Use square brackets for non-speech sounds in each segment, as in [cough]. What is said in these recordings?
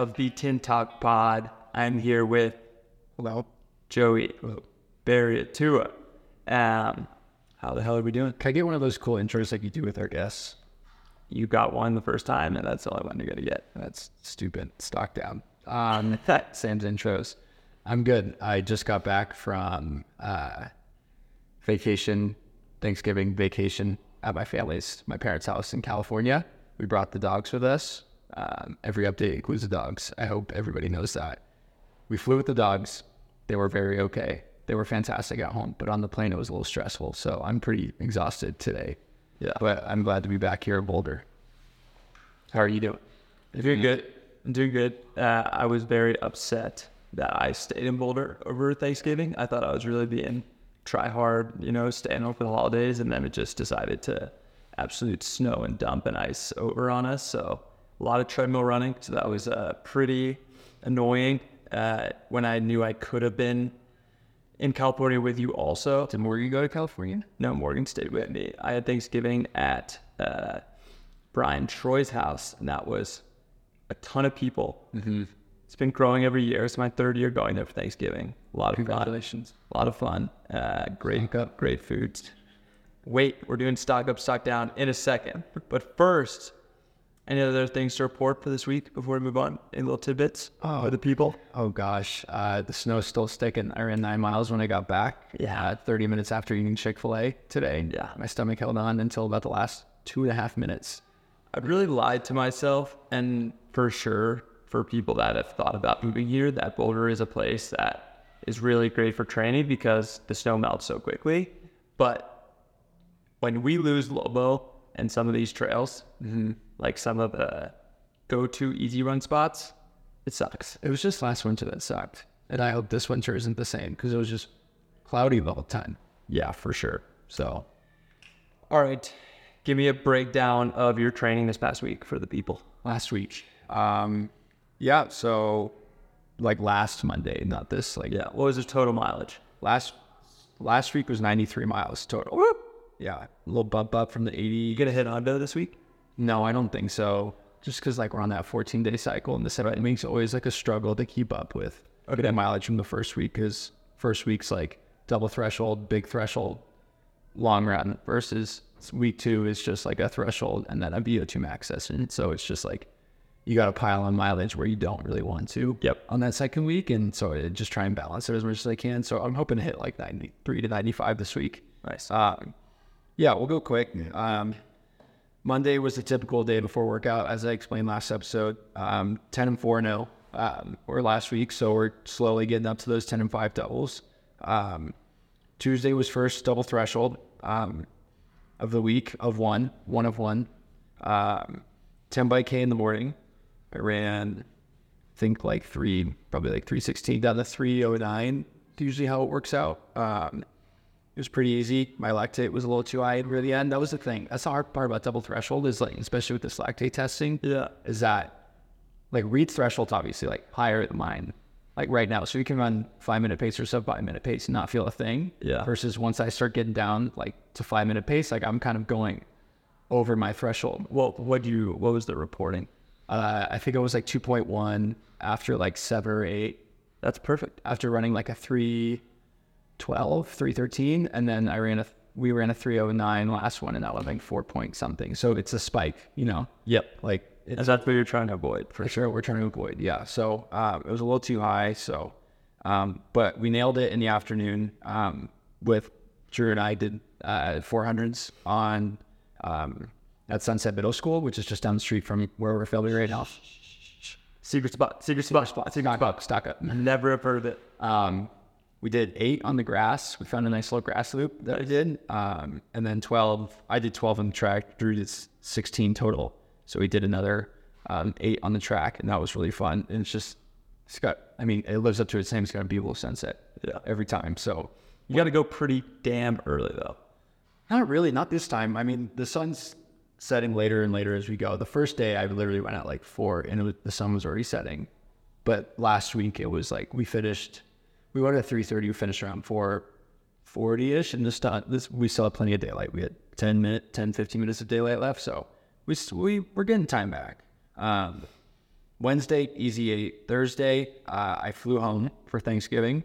of the Tin Talk Pod. I'm here with Hello. Joey Berriatua. Um, how the hell are we doing? Can I get one of those cool intros like you do with our guests? You got one the first time, and that's the only one you're gonna get. That's stupid. Stock down. Um, [laughs] Sam's intros. I'm good. I just got back from uh, vacation, Thanksgiving vacation at my family's, my parents' house in California. We brought the dogs with us. Um, every update includes the dogs. I hope everybody knows that. We flew with the dogs. They were very okay. They were fantastic at home, but on the plane it was a little stressful. So I'm pretty exhausted today. Yeah. But I'm glad to be back here in Boulder. How are you doing? I'm doing good. I'm doing good. Uh, I was very upset that I stayed in Boulder over Thanksgiving. I thought I was really being try hard, you know, staying home for the holidays, and then it just decided to absolute snow and dump and ice over on us. So a lot of treadmill running. So that was uh, pretty annoying. Uh, when I knew I could have been in California with you also. Did Morgan go to California? No, Morgan stayed with me. I had Thanksgiving at uh, Brian Troy's house, and that was a ton of people. Mm-hmm. It's been growing every year. It's my third year going there for Thanksgiving. A lot of Congratulations. fun. A lot of fun. Uh, great, Stock up. great foods. Wait, we're doing stock up, stock down in a second. But first, any other things to report for this week before we move on? Any little tidbits Oh. for the people? Oh gosh, uh, the snow's still sticking. I ran nine miles when I got back. Yeah. Uh, 30 minutes after eating Chick fil A today. Yeah. My stomach held on until about the last two and a half minutes. I really lied to myself, and for sure, for people that have thought about moving here, that Boulder is a place that is really great for training because the snow melts so quickly. But when we lose Lobo and some of these trails, like some of the go-to easy run spots, it sucks. It was just last winter that sucked. And I hope this winter isn't the same because it was just cloudy the whole time. Yeah, for sure. So All right, give me a breakdown of your training this past week for the people. last week, um, yeah, so like last Monday, not this, like Yeah, what was the total mileage? last last week was 93 miles total. Yeah, a little bump up from the 80. You gonna hit Hondo this week? No, I don't think so. Just because like we're on that 14 day cycle, and the seven weeks always like a struggle to keep up with. Okay, that mileage from the first week because first week's like double threshold, big threshold, long run versus week two is just like a threshold and then a VO2 max session. So it's just like you got to pile on mileage where you don't really want to. Yep. On that second week, and so I just try and balance it as much as I can. So I'm hoping to hit like 93 to 95 this week. Nice. Um, yeah, we'll go quick. Um, Monday was the typical day before workout, as I explained last episode. Um, 10 and 4 no, um, or last week, so we're slowly getting up to those 10 and 5 doubles. Um, Tuesday was first double threshold um, of the week of one, one of one. Um, 10 by K in the morning. I ran, I think like three, probably like 316 down to 309, usually how it works out. It was pretty easy. My lactate was a little too high near the end. That was the thing. That's the hard part about double threshold is like, especially with this lactate testing, Yeah. is that like Reed's threshold's obviously like higher than mine, like right now. So you can run five minute pace or sub five minute pace and not feel a thing. Yeah. Versus once I start getting down like to five minute pace, like I'm kind of going over my threshold. What what do you what was the reporting? Uh, I think it was like 2.1 after like seven or eight That's perfect. after running like a 312, 313, and then I ran a we ran a 309 last one and that was like four point something. So it's a spike, you know. Yep. Like And that's what you're trying to avoid for sure we're trying to avoid. Yeah. So um, it was a little too high. So, um, but we nailed it in the afternoon. Um, with Drew and I did uh, 400s on um, at Sunset Middle School, which is just down the street from where we're filming right now. secret spot. Secret spot. Spot. Secret Stock up, stock up. Never have heard of it. Um, we did eight on the grass. We found a nice little grass loop that I did. Um, and then 12, I did 12 on the track. Drew did 16 total. So we did another um, eight on the track, and that was really fun. And it's just, it's got, I mean, it lives up to its name. It's got a beautiful sunset Yeah. every time. So You got to go pretty damn early though. not really, not this time. I mean, the sun's setting later and later as we go. The first day, I literally went at like four, and it was, the sun was already setting. But last week, it was like we finished. We went at three thirty. We finished around four forty ish, and this time, this we still had plenty of daylight. We had 10 minute, 10, 15 minutes of daylight left, so we we we're getting time back. Um, Wednesday, easy eight. Thursday, uh, I flew home for Thanksgiving.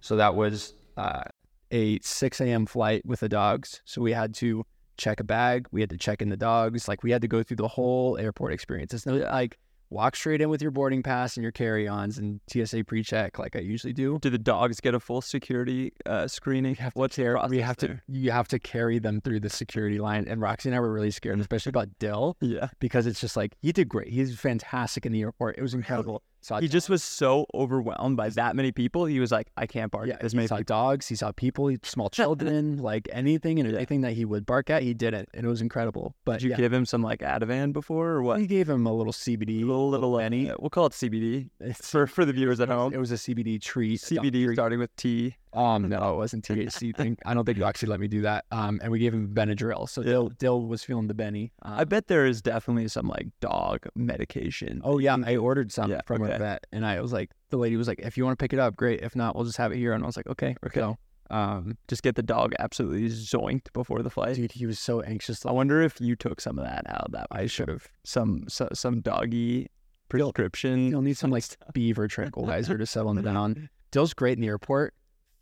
So that was uh, a 6 a.m. flight with the dogs. So we had to check a bag. We had to check in the dogs. Like we had to go through the whole airport experience. It's like walk straight in with your boarding pass and your carry-ons and TSA pre-check like I usually do. Do the dogs get a full security uh, screening? What's the we have to there? you have to carry them through the security line. And Roxy and I were really scared, especially about [laughs] Dill, Yeah. because it's just like he did great. He's fantastic in the airport. It was [laughs] incredible. Saw He just was so overwhelmed by that many people. He was like, I can't bark yeah, at this he many saw people. dogs, he saw people, he- small [laughs] children, like anything and Yeah. everything that he would bark at, he didn't, and it was incredible. But Did you yeah, give him some like Ativan before or what? we gave him a little CBD, A little little uh, Benny. We'll call it CBD It's, for for the viewers at home. it was a CBD treat. CBD starting with T. Um, no, it wasn't THC thing. I don't think you actually let me do that. Um, and we gave him Benadryl, so. Dill, Dill was feeling the Benny. Um, I bet there is definitely some like dog medication. Oh yeah, I ordered some Yeah, from okay. a vet, and I was like, the lady was like, if you want to pick it up, great. If not, we'll just have it here. And I was like, okay, Okay. So, um, Just get the dog absolutely zoinked before the flight. dude, he was so anxious. I wonder if you took some of that out of that. I should have. Some so, some doggy prescription. You'll need some like beaver tranquilizer to settle him [laughs] down. Dill's great in the airport.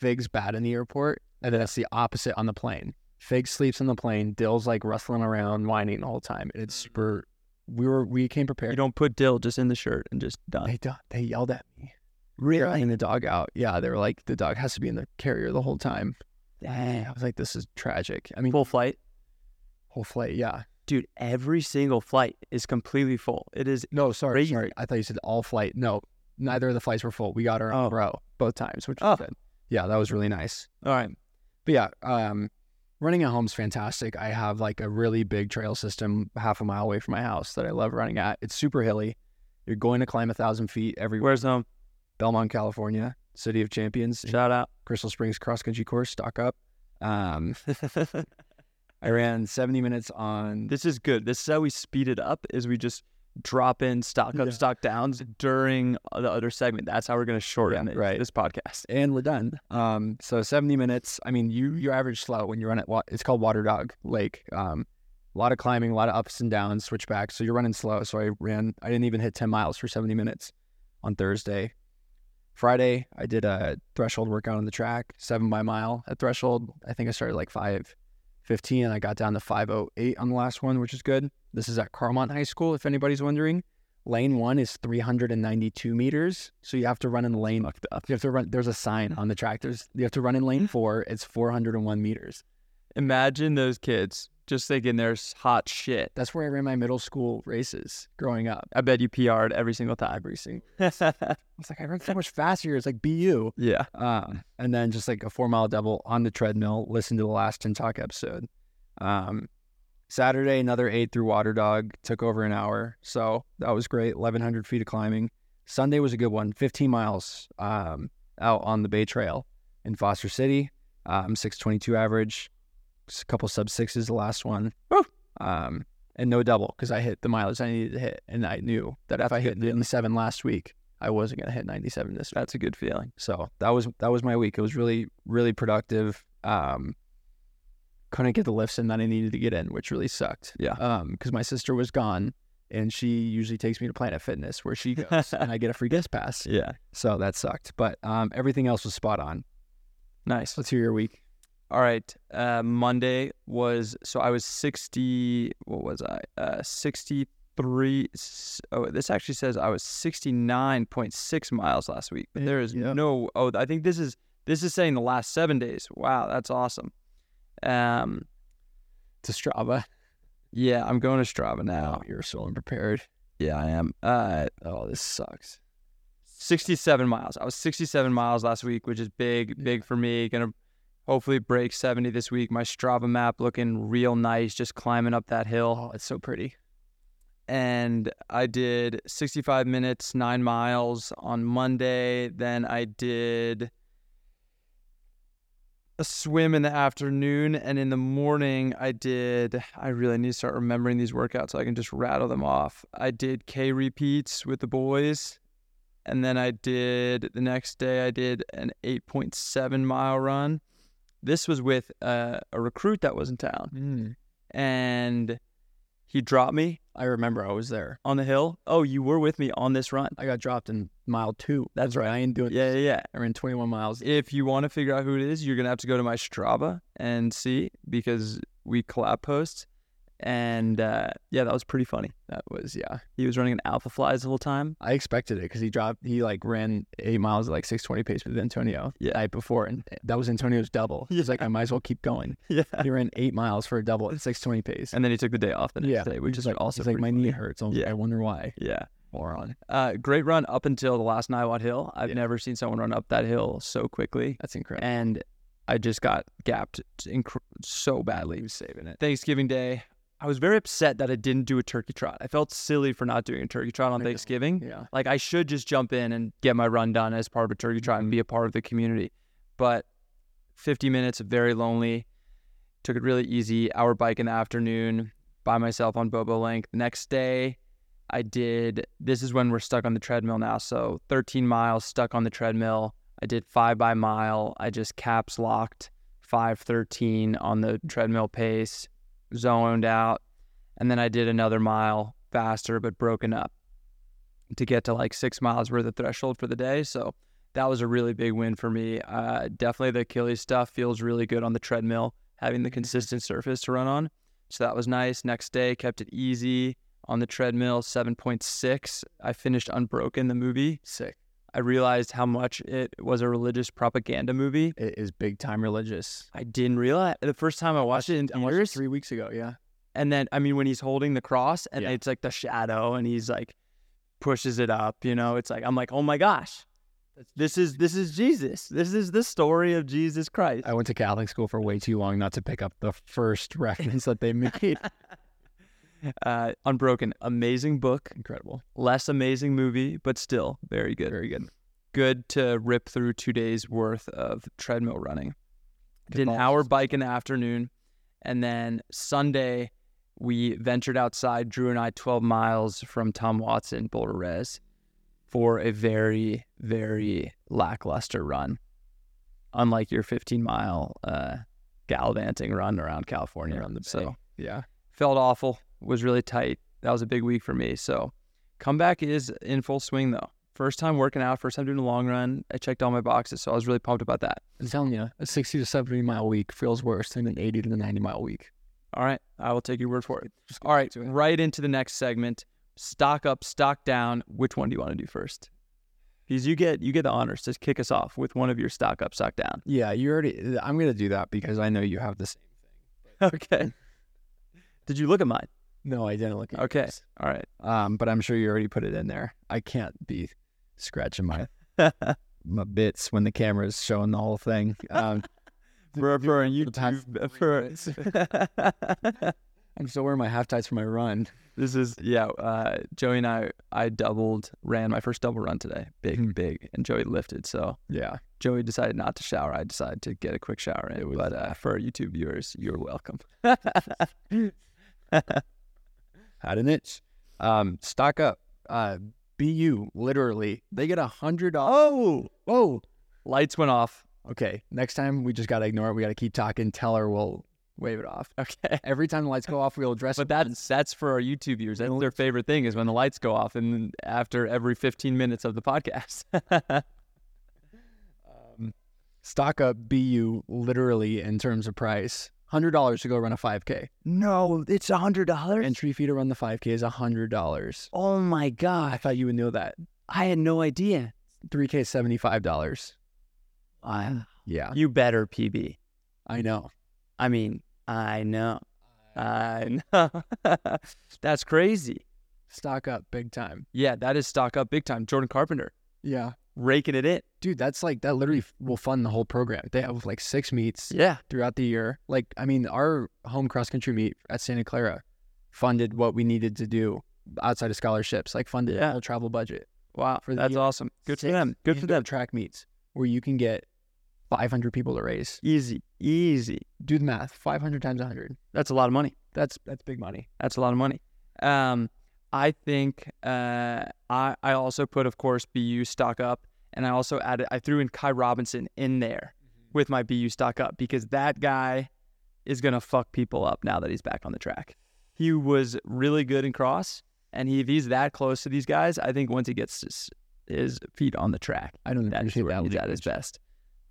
Fig's bad in the airport, and then it's the opposite on the plane. Fig sleeps on the plane. Dill's like rustling around, whining all the whole time. And it's mm-hmm. super. We were we came prepared. You don't put dill just in the shirt and just done. They they yelled at me. Really? the dog out. Yeah, they were like, the dog has to be in the carrier the whole time. Dang. I was like, this is tragic. I mean, Full flight, whole flight. Yeah. dude. Every single flight is completely full. It is No, sorry, Crazy. sorry. I thought you said all flight. No, neither of the flights were full. We got our own Oh. row both times, which Oh. good. Yeah, that was really nice. all right. But yeah, um, running at home is fantastic. I have like a really big trail system half a mile away from my house that I love running at. It's super hilly. You're going to climb a thousand feet every Where's home? Belmont, California, City of Champions, Shout out. Crystal Springs cross country course, stock up. Um, [laughs] I ran 70 minutes on this is good. This is how we speed it up. Is we just drop in stock up, Yeah. stock downs during the other segment. That's how we're gonna shorten Yeah, it, right. this podcast. and we're done. Um, so 70 minutes. I mean, you your average slow when you run at it's called Water Dog Lake. Um, a lot of climbing, a lot of ups and downs, switchbacks. So you're running slow. So I ran. I didn't even hit 10 miles for 70 minutes on Thursday. Friday, I did a threshold workout on the track, seven by mile at threshold. I think I started like five fifteen. I got down to five oh eight on the last one, which is good. This is at Carlmont High School, if anybody's wondering. Lane one is 392 meters, so you have to run in lane. Up. You have to run. There's a sign on the track. There's you have to run in lane [laughs] four. It's 401 meters. Imagine those kids just thinking there's hot shit. That's where I ran my middle school races growing up. I bet you PR'd every single time. Every single. [laughs] I was like, I run so much faster. It's like BU. yeah. Um, and then just like a four mile double on the treadmill. Listen to the last Tin Talk episode. Um, Saturday, another eight through Water Dog. Took over an hour. So that was great. 1,100 feet of climbing. Sunday was a good one. 15 miles um, out on the Bay Trail in Foster City. Um, 622 average. A couple sub sixes the last one. Um, and no double because I hit the mileage I needed to hit. And I knew that if I hit 97 last week, I wasn't going to hit 97 this week. That's a good feeling. So that was that was my week. It was really really productive. Um, couldn't get the lifts in that I needed to get in, which really sucked. Yeah. Um, because my sister was gone, and she usually takes me to Planet Fitness where she goes, and I get a free guest pass. [laughs] Yeah. So that sucked. But um, everything else was spot on. Nice. Let's hear your week. All right. Uh, Monday was so I was sixty. What was I? Uh, sixty-three. Oh, this actually says I was sixty-nine point six miles last week. But there is Yeah. no. Oh, I think this is this is saying the last seven days. Wow, that's awesome. Um, To Strava. yeah, I'm going to Strava now. Oh, you're so unprepared. Yeah, I am. Uh, Oh, this sucks. 67 miles. I was 67 miles last week, which is big, big for me. Gonna hopefully break 70 this week. My Strava map looking real nice, just climbing up that hill. Oh, it's so pretty. And I did 65 minutes, nine miles on Monday. Then I did a swim in the afternoon. And in the morning, I did, I really need to start remembering these workouts so I can just rattle them off. I did K repeats with the boys. And then I did the next day, I did an 8.7 mile run. This was with uh, a recruit that was in town Mm. and he dropped me I remember I was there. on the hill. Oh, you were with me on this run. I got dropped in mile two. That's right. I ain't doing. Yeah, yeah, yeah. I ran 21 miles. If you want to figure out who it is, you're gonna have to go to my Strava and see because we collab post. And uh, yeah, that was pretty funny. That was yeah. He was running an Alpha Flies the whole time. I expected it because he dropped. He like ran eight miles at like 6:20 pace with Antonio Yeah. the night before, and that was Antonio's double. He's like, I might as well keep going. [laughs] Yeah. He ran eight miles for a double at 6:20 pace. And then he took the day off the next yeah, day, which is like, also he's like my funny. knee hurts. I Yeah. I wonder why. Yeah. Moron. Uh, great run up until the last Niwot Hill. I've Yeah. never seen someone run up that hill so quickly. That's incredible. And I just got gapped inc- so badly. he was saving it. Thanksgiving Day, I was very upset that I didn't do a turkey trot. I felt silly for not doing a turkey trot on Thanksgiving. Yeah. Like I should just jump in and get my run done as part of a turkey trot and mm-hmm. be a part of the community. But 50 minutes, of very lonely. Took it really easy. Hour bike in the afternoon by myself on Bobolink. Next day, I did. This is when we're stuck on the treadmill now. So 13 miles stuck on the treadmill. I did five by mile. I just caps locked 513 on the treadmill pace, zoned out. And then I did another mile faster, but broken up to get to like six miles worth of threshold for the day. So that was a really big win for me. Uh, definitely the Achilles stuff feels really good on the treadmill, having the consistent surface to run on. So that was nice. Next day, kept it easy on the treadmill, 7.6. I finished Unbroken, the movie. Sick. I realized how much it was a religious propaganda movie. It is big time religious. I didn't realize the first time I watched it in I watched it theaters. three weeks ago. Yeah. And then, I mean, when he's holding the cross and Yeah. it's like the shadow and he's like pushes it up, you know, it's like, I'm like, oh my gosh, this is, this is Jesus. This is the story of Jesus Christ. I went to Catholic school for way too long not to pick up the first reference that they [laughs] made. [laughs] Uh, Unbroken, amazing book, Incredible. less amazing movie, but still very good. Very good. Good to rip through two days worth of treadmill running. Did an hour bike in the afternoon. And then Sunday, we ventured outside, Drew and I, 12 miles from Tom Watson, Boulder Res, for a very, very lackluster run. Unlike your 15 mile uh, gallivanting run around California. Around the bay. so Yeah. felt awful, was really tight. That was a big week for me. So comeback is in full swing though. First time working out, first time doing a long run. I checked all my boxes, so I was really pumped about that. I'm telling you, a 60 to 70 mile week feels worse than an 80 to 90 mile week. All right, I will take your word for it. Just All right, right into the next segment. Stock up, stock down. Which one do you want to do first? Because you get you get the honors to kick us off with one of your stock up, stock down. Yeah, you already. I'm gonna do that because I know you have the same. Thing. [laughs] Okay. Did you look at mine? No, I didn't look at Okay. yours. All right. Um, but I'm sure you already put it in there. I can't be scratching my [laughs] my bits when the camera's showing the whole thing. Um, for for time- YouTube for [laughs] [laughs] I'm still wearing my half tights for my run. This is yeah. Uh, Joey and I, I doubled, ran my first double run today, big, Mhm. big, and Joey lifted. So Yeah, Joey decided not to shower. I decided to get a quick shower in. Was, but uh, uh, for our YouTube viewers, you're welcome. Had an itch. Um, stock up. Uh, BU literally they get a hundred oh, Whoa. lights went off. Okay, next time we just gotta ignore it. We gotta keep talking. Tell her we'll wave it off. Okay, [laughs] Every time the lights go off, we'll address it. but that's that's for our YouTube viewers. That's their favorite thing is when the lights go off, and after every 15 minutes of the podcast. [laughs] stock up BU literally in terms of price. Hundred dollars to go run a 5K. no, it's a hundred dollars. Entry fee to run the 5K is hundred dollars. Oh my god! I thought you would know that. I had no idea. 3K is seventy five dollars. Uh, Yeah, you better, PB. I know. I mean, I know. I know. [laughs] That's crazy. Stock up big time. Yeah, that is stock up big time. Jordan Carpenter Yeah, raking it in. dude, that's like that. Literally will fund the whole program. They have like six meets Yeah. throughout the year. Like, I mean, our home cross country meet at Santa Clara funded what we needed to do outside of scholarships. Like, funded Yeah. the whole travel budget. Wow. For That's awesome. Good for them. Good for them. Track meets where you can get 500 people to race. Easy. Easy. Do the math. 500 times 100. That's a lot of money. That's that's big money. That's a lot of money. Um, I think uh, I I also put, of course, BU stock up, and I also added I threw in Ky Robinson in there with my BU stock up because that guy is gonna fuck people up now that he's back on the track. he was really good in cross, and he, if he's that close to these guys, I think once he gets his, his feet on the track, I don't that's appreciate that he's at his best,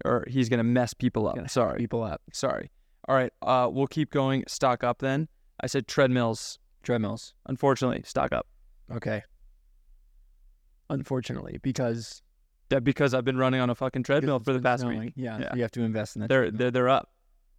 or he's gonna mess people up. Sorry, People up. sorry. All right, uh, we'll keep going. Stock up then. I said treadmills. Treadmills. Unfortunately, stock up. Okay. Unfortunately, because That because I've been running on a fucking treadmill for the past week. Yeah, Yeah. you have to invest in that. They're treadmill. they're they're up.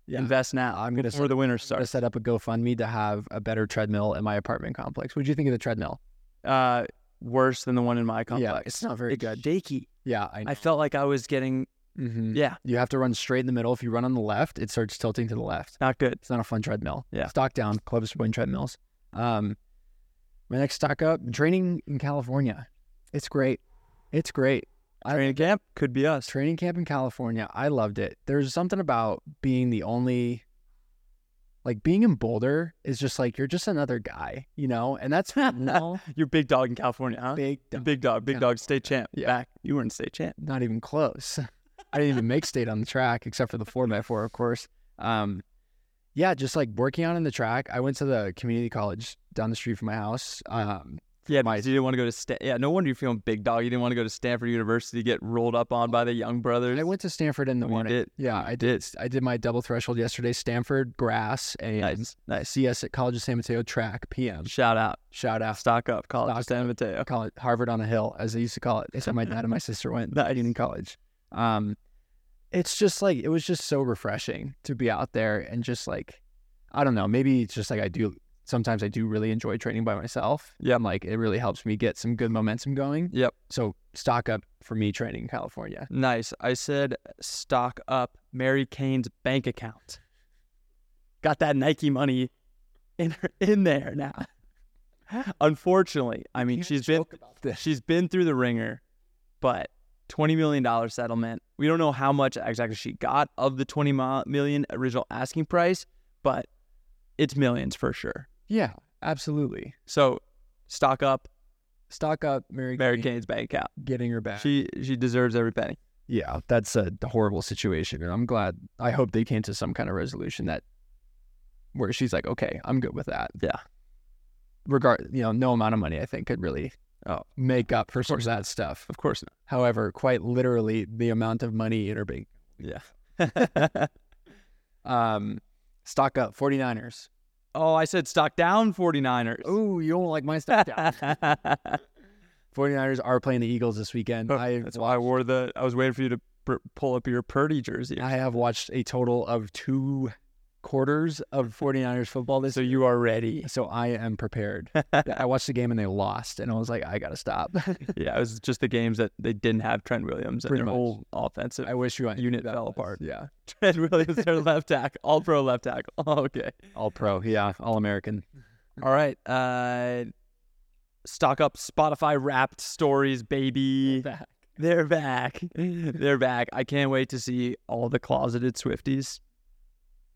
yeah. Invest now. I'm gonna before the winter starts. set up a GoFundMe to have a better treadmill in my apartment complex. What do you think of the treadmill? Uh, worse than the one in my complex. Yeah, it's not very It's good. shaky. Yeah, I. I felt like I was getting Mhm. yeah, You have to run straight in the middle. If you run on the left, it starts tilting to the left. not good. It's not a fun treadmill. Yeah. Stock down, Club Spring treadmills. Um, my next stock up, training in California. It's great. It's great. I- Training camp could be us. Training camp in California. I loved it. There's something about being the only, like being in Boulder is just like you're just another guy, you know, and that's [laughs] no [laughs] You're big dog in California, huh? big, You're big dog, big dog, state champ. Yeah. Back. You weren't state champ. not even close. [laughs] I didn't even make state on the track except for the four by four, of course. Um, yeah, just like working out in the track. I went to the community college down the street from my house. Um, Yeah, My- you didn't want to go to Stan. Yeah, no wonder you're feeling big dog. You didn't want to go to Stanford University, get rolled up on by the Young Brothers. I went to Stanford in the Oh, morning. did? Yeah, I did. I did my double threshold yesterday. Stanford, grass, and Nice, nice. CS at College of San Mateo track PM. Shout out, Shout out. stock up, college Stock of San Mateo. Call it Harvard on a hill, as they used to call it. That's where my dad and my sister went [laughs] Nice. in college. Um, it's just like it was just so refreshing to be out there and just like, I don't know, maybe it's just like I do. Sometimes I do really enjoy training by myself. Yep. And like it really helps me get some good momentum going. Yep. So stock up for me training in California. Nice. I said stock up Mary Cain's bank account. Got that Nike money in her, in there now. [laughs] Unfortunately, I mean she's been she's been through the ringer, but twenty million dollar settlement. We don't know how much exactly she got of the twenty mi- million original asking price, but it's millions for sure. Yeah, absolutely. So stock up Stock up, Mary, Mary Kay, Cain's bank account. getting her back. She she deserves every penny. yeah, that's a horrible situation, and I'm glad. I hope they came to some kind of resolution that where she's like, okay, I'm good with that. Yeah. Regard, you know, no amount of money I think could really Oh. make up for some of that stuff. Of course not. However, quite literally, the amount of money in her bank. Yeah. [laughs] Um, stock up, 49ers. oh, I said stock down 49ers. Oh, you don't like my stock down. [laughs] 49ers are playing the Eagles this weekend. I That's why I wore the. I was waiting for you to pr- pull up your Purdy jersey. I have watched a total of two quarters of 49ers football this so you are ready. So I am prepared. [laughs] I watched the game and they lost, and I was like, I gotta stop. [laughs] yeah, it was [laughs] just the games that they didn't have Trent Williams and Pretty their much. whole offensive I wish you unit fell apart. Yeah, Trent Williams, their left tackle, all pro left tackle. okay. all pro. Yeah, all American. All right. Uh, stock up Spotify wrapped stories, baby. Back. They're back. They're back. I can't wait to see all the closeted Swifties.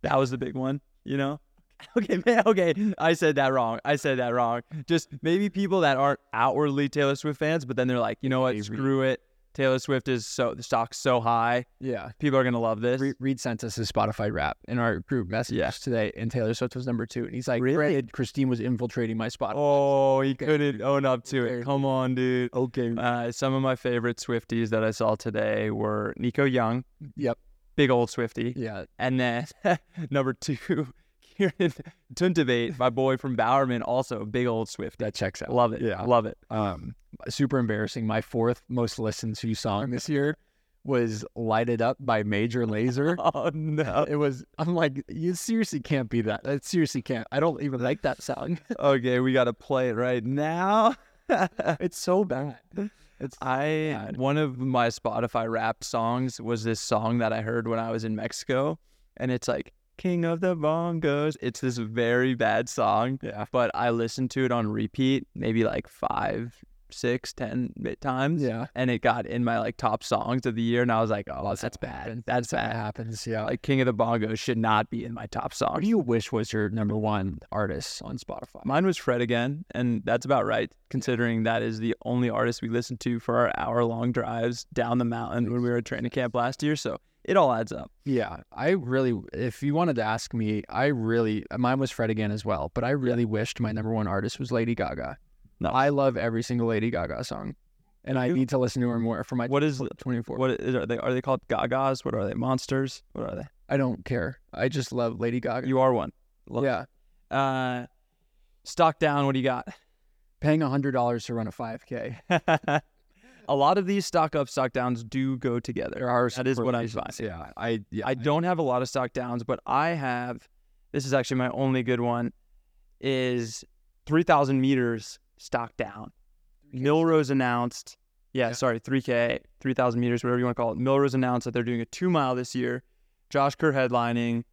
That was the big one, you know? [laughs] Okay, man, okay. I said that wrong. I said that wrong. Just maybe people that aren't outwardly Taylor Swift fans, but then they're like, you know what? Screw it. Taylor Swift is so the stock's so high. Yeah. People are gonna love this. Re- Reed sent us his Spotify rap in our group message Yeah. today, and Taylor Swift was number two. And he's like, Really? Christine was infiltrating my Spotify. Oh, he couldn't own up to Okay. it. Come on, dude. Okay. Uh, some of my favorite Swifties that I saw today were Nico Young, Yep. Big old Swifty. Yeah. And then [laughs] number two, [laughs] Kieran Tuntivate, my boy from Bowerman, also big old Swifty. That checks out. Love it. Yeah. Love it. Um, super embarrassing. My fourth most listened to song this year was "Light It Up" by Major Lazer. [laughs] Oh no. It was. I'm like, you seriously can't be that. I seriously can't. I don't even like that song. okay, we gotta play it right now. it's so bad. It's I bad. one of my Spotify rap songs was this song that I heard when I was in Mexico, and it's like King of the Bongos. It's this very bad song, yeah. but I listened to it on repeat maybe like five, six, ten times. Yeah. and it got in my like top songs of the year, and I was like, oh, that's, it bad. happens. That's That bad. happens. Yeah. Like King of the Bongos should not be in my top what do you wish was your number one artist on Spotify? Mine was Fred again, and that's about right, considering that is the only artist we listened to for our hour long drives down the mountain when we were at training camp last year. So it all adds up. Yeah, I really. If you wanted to ask me, I really mine was Fred again as well. But I really wished my number one artist was Lady Gaga. No. I love every single Lady Gaga song, and I need to listen to her more for my What is twenty four. what is, are they? Are they called Gagas? What are they? Monsters? What are they? I don't care. I just love Lady Gaga. You are one. Love- yeah, Uh, stock down. What do you got? paying hundred dollars to run a five k. [laughs] a lot of these stock up, stock downs do go together. There are That is what I'm finding. Yeah, I yeah I don't have a lot of stock downs, but I have. This is actually my only good one. Is three thousand meters stock down. Millrose announced. Yeah, Yeah. sorry, three k, three thousand meters, whatever you want to call it. Millrose announced that they're doing a two mile this year. Josh Kerr headlining.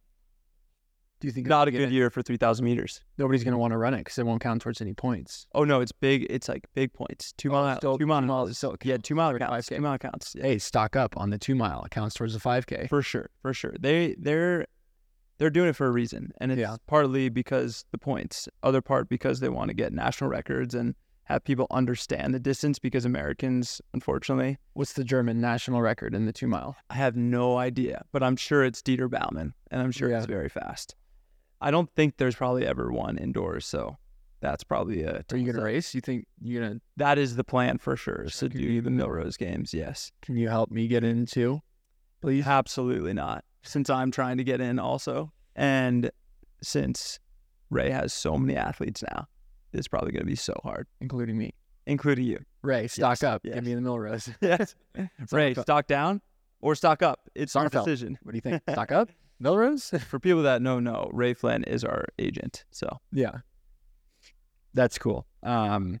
Do you think Not a good gonna- year for three thousand meters. Nobody's gonna want to run it because it won't count towards any points. Oh no, it's big. It's like big points. Two oh, mile, still- two mile, two miles still yeah, two mile counts. 5K. Two mile counts. Hey, stock up on the two mile. It counts towards the five k. for sure, for sure. They they're they're doing it for a reason, and it's Yeah. partly because the points. Other part because they want to get national records and have people understand the distance. Because Americans, unfortunately, What's the German national record in the two mile? I have no idea, but I'm sure it's Dieter Baumann, and I'm sure Yeah. it's very fast. I don't think there's probably ever one indoors, so that's probably a. Are you gonna race? You think you're gonna? That is the plan for sure. Is to do you- the Millrose games. Yes, Can you help me get in too, please? absolutely not. Since I'm trying to get in also, and since Ray has so many athletes now, it's probably going to be so hard, including me. including you. Ray, stock Yes, up. yes. Give me the Millrose. [laughs] [laughs] Yes, Ray, Stock up. stock down or stock up. It's our decision. What do you think? [laughs] Stock up? Millrose? For people that know, no, Ray Flynn is our agent. So yeah. That's cool. Um,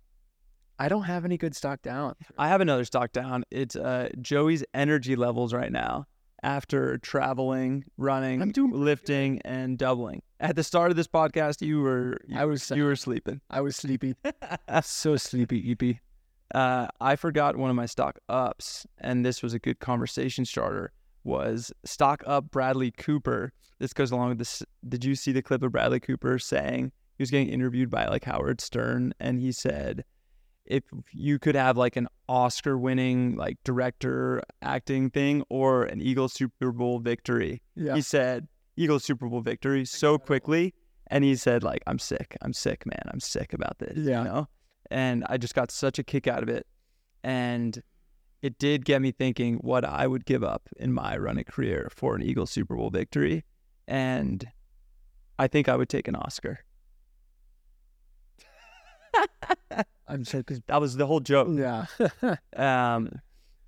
I don't have any good stock down. I have another stock down. It's uh, Joey's energy levels right now after traveling, running, I'm doing lifting, and doubling. At the start of this podcast, you were you, I was you were sleeping. I was sleepy. [laughs] so sleepy, eepy. uh, I forgot one of my stock ups, and this was a good conversation starter. Was stock up Bradley Cooper? This goes along with this. Did you see the clip of Bradley Cooper saying he was getting interviewed by like Howard Stern, and he said, if you could have like an Oscar-winning like director acting thing or an Eagle Super Bowl victory, Yeah. he said Eagle Super Bowl victory so quickly, and he said like I'm sick, I'm sick, man, I'm sick about this. Yeah. You know, and I just got such a kick out of it, and it did get me thinking what I would give up in my running career for an Eagle Super Bowl victory, and I think I would take an Oscar. I'm so That was the whole joke. yeah. [laughs] Um,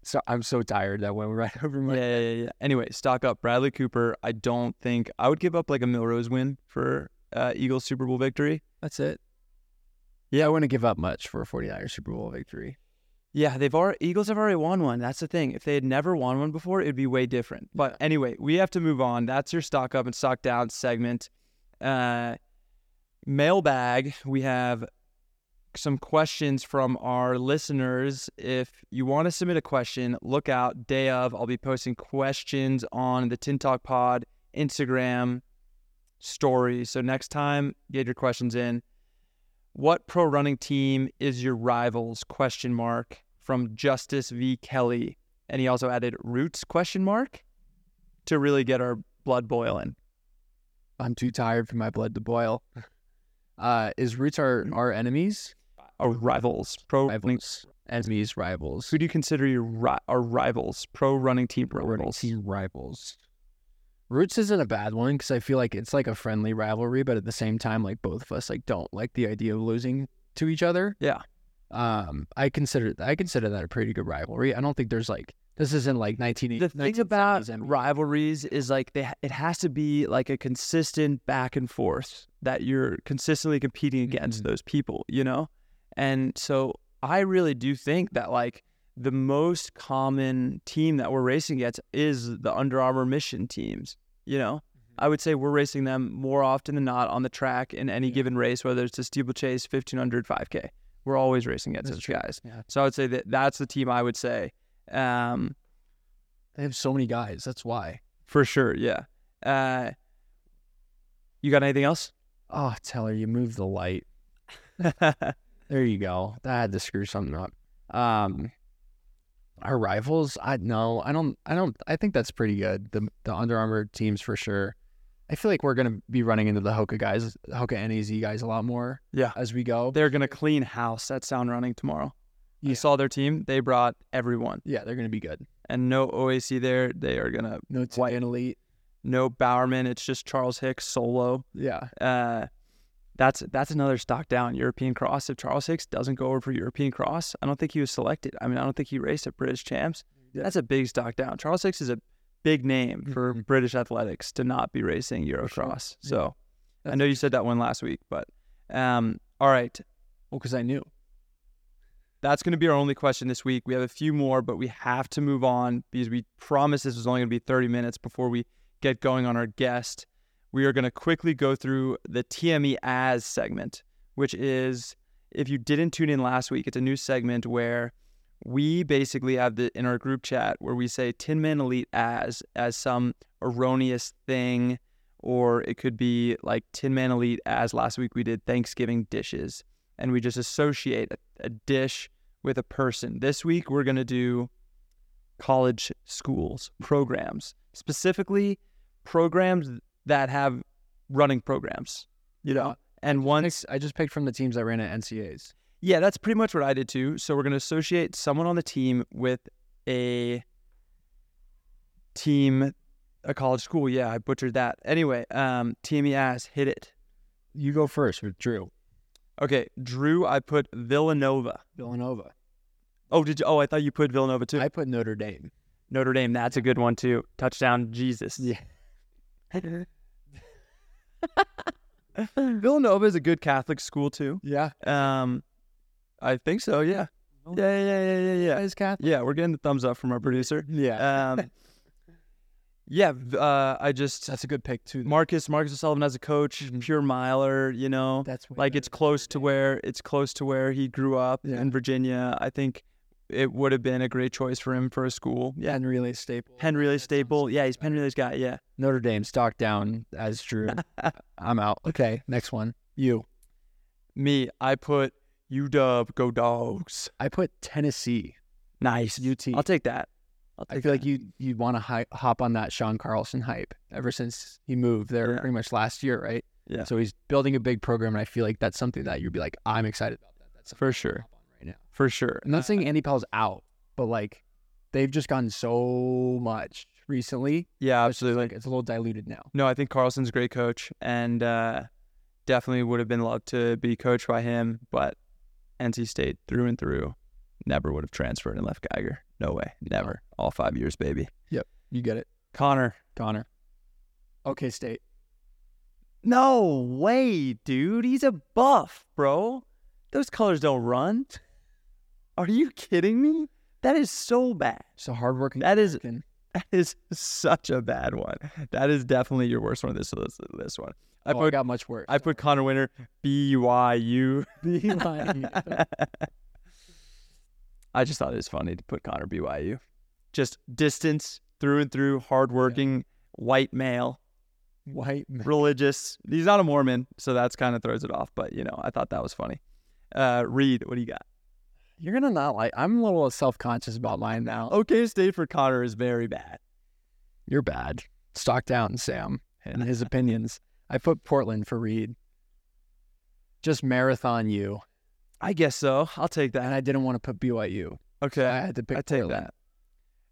so I'm so tired that went right [laughs] over my. yeah, yeah, yeah. Anyway, stock up Bradley Cooper. I don't think I would give up like a Millrose win for uh, Eagles Super Bowl victory. That's it. Yeah, I wouldn't give up much for a 49er Super Bowl victory. Yeah, they've already Eagles have already won one. That's the thing. If they had never won one before, it'd be way different. But anyway, we have to move on. That's your stock up and stock down segment. Uh, mailbag. We have some questions from our listeners. If you want to submit a question, look out. Day of, I'll be posting questions on the Tin Talk Pod Instagram story. So next time, get your questions in. What pro running team is your rivals? Question mark from Justice V Kelly, and he also added Roots? Question mark to really get our blood boiling. I'm too tired for my blood to boil. [laughs] Uh, is Roots our, our enemies? Our rivals, pro. Rivals. Enemies, rivals. Who do you consider your ri- our rivals? Pro running team Running rivals. team rivals. Roots isn't a bad one because I feel like it's like a friendly rivalry, but at the same time, like both of us like don't like the idea of losing to each other. Yeah. Um, I consider I consider that a pretty good rivalry. I don't think there's like this isn't like 1980s. The thing about 1970s NBA. rivalries is like they it has to be like a consistent back and forth that you're consistently competing against Mhm. those people, you know? And so I really do think that like the most common team that we're racing against is the Under Armour mission teams, you know? I would say we're racing them more often than not on the track in any Yeah. given race, whether it's a steeplechase, 1500, 5K. We're always racing against That's those true. guys. Yeah. So I would say that that's the team I would say. Um, They have so many guys. That's why. for sure, yeah. Uh, you got anything else? Oh, Teller, you moved the light. [laughs] There you go. That had to screw something up. Um, Our rivals, I no, I don't, I don't, I think that's pretty good. The the Under Armour teams for sure. I feel like we're gonna be running into the Hoka guys, Hoka NAZ guys a lot more Yeah. as we go. They're gonna clean house at Sound Running tomorrow. You Yeah. saw their team; they brought everyone, Yeah, they're gonna be good. and no OAC there. They are gonna No White. Elite. no Bowerman. It's just Charles Hicks solo. Yeah, Uh, that's that's another stock down European cross. If Charles Hicks doesn't go over for European cross, I don't think he was selected. I mean, I don't think he raced at British champs. Yeah. That's a big stock down. Charles Hicks is a big name for Mhm. British athletics to not be racing sure. Eurocross. Yeah. So I know you said that one last week, but um, all right. well, because I knew. That's going to be our only question this week. We have a few more, but we have to move on because we promised this was only going to be 30 minutes before we get going on our guest. We are going to quickly go through the TME as segment, which is if you didn't tune in last week, it's a new segment where we basically have the in our group chat where we say Tin Man Elite as as some erroneous thing, or it could be like Tin Man Elite as last week we did Thanksgiving dishes, and we just associate a, a dish with a person. This week we're gonna do college schools programs, specifically programs that have running programs. You know, and once I just picked from the teams that ran at NCAs. yeah, that's pretty much what I did too. So we're going to associate someone on the team with a team, a college school. Yeah, I butchered that. Anyway, um, ass hit it. You go first with Drew Okay, Drew, I put Villanova. Villanova. Oh, did you? Oh, I thought you put Villanova too. I put Notre Dame. Notre Dame, that's a good one too. Touchdown, Jesus. Yeah. [laughs] [laughs] Villanova is a good Catholic school too. Yeah, Um, I think so. Yeah. Yeah, yeah, yeah, yeah, yeah. is Catholic. Yeah, we're getting the thumbs up from our producer. Yeah, Um, [laughs] yeah, uh, I just that's a good pick too. though. Marcus Marcus O'Sullivan as a coach, Mhm. pure miler. You know, That's like it's close to where it's close to where he grew up Yeah. in Virginia. I think it would have been a great choice for him for a school. Yeah, Penn Relay Staple. Penn Relay staple. Yeah, he's Penn. Relay's guy. Yeah, Notre Dame stock down as Drew. [laughs] I'm out. Okay, next one. You. me. I put UW. Go dogs. I put Tennessee. Nice. UT. I'll take that. I'll I feel that. like you you want to hi- hop on that Sean Carlson hype ever since he moved there Yeah. pretty much last year, right? Yeah. So he's building a big program, and I feel like that's something that you'd be like, I'm excited about that. That's For sure. Right now. for sure. I'm not saying Andy Powell's out, but like they've just gotten so much recently. Yeah, It's absolutely. like it's a little diluted now. No, I think Carlson's a great coach and uh, definitely would have been loved to be coached by him, but NC State through and through never would have transferred and left Geiger. No way. Never. All five years, baby. Yep. You get it, Connor. Connor. Okay, State. No way, dude. He's a buff, bro. Those colors don't run. Are you kidding me? That is so bad. So hardworking. That is American. [laughs] that is such a bad one. That is definitely your worst one. This this, this one. I oh, I put got much worse. I put Connor Winter BYU. BYU. [laughs] I just thought it was funny to put Connor BYU. Just distance through and through, hardworking, white male, white. man. religious. He's not a Mormon, so that's kind of throws it off. But you know, I thought that was funny. Uh, Reed, what do you got? You're gonna not like. I'm a little self conscious about mine now. OK State for Connor is very bad. You're bad. Stock down, Sam, and his [laughs] opinions. I put Portland for Reed. Just marathon you, I guess so. I'll take that. and. I didn't want to put BYU. Okay, I had to pick. I take Portland. that.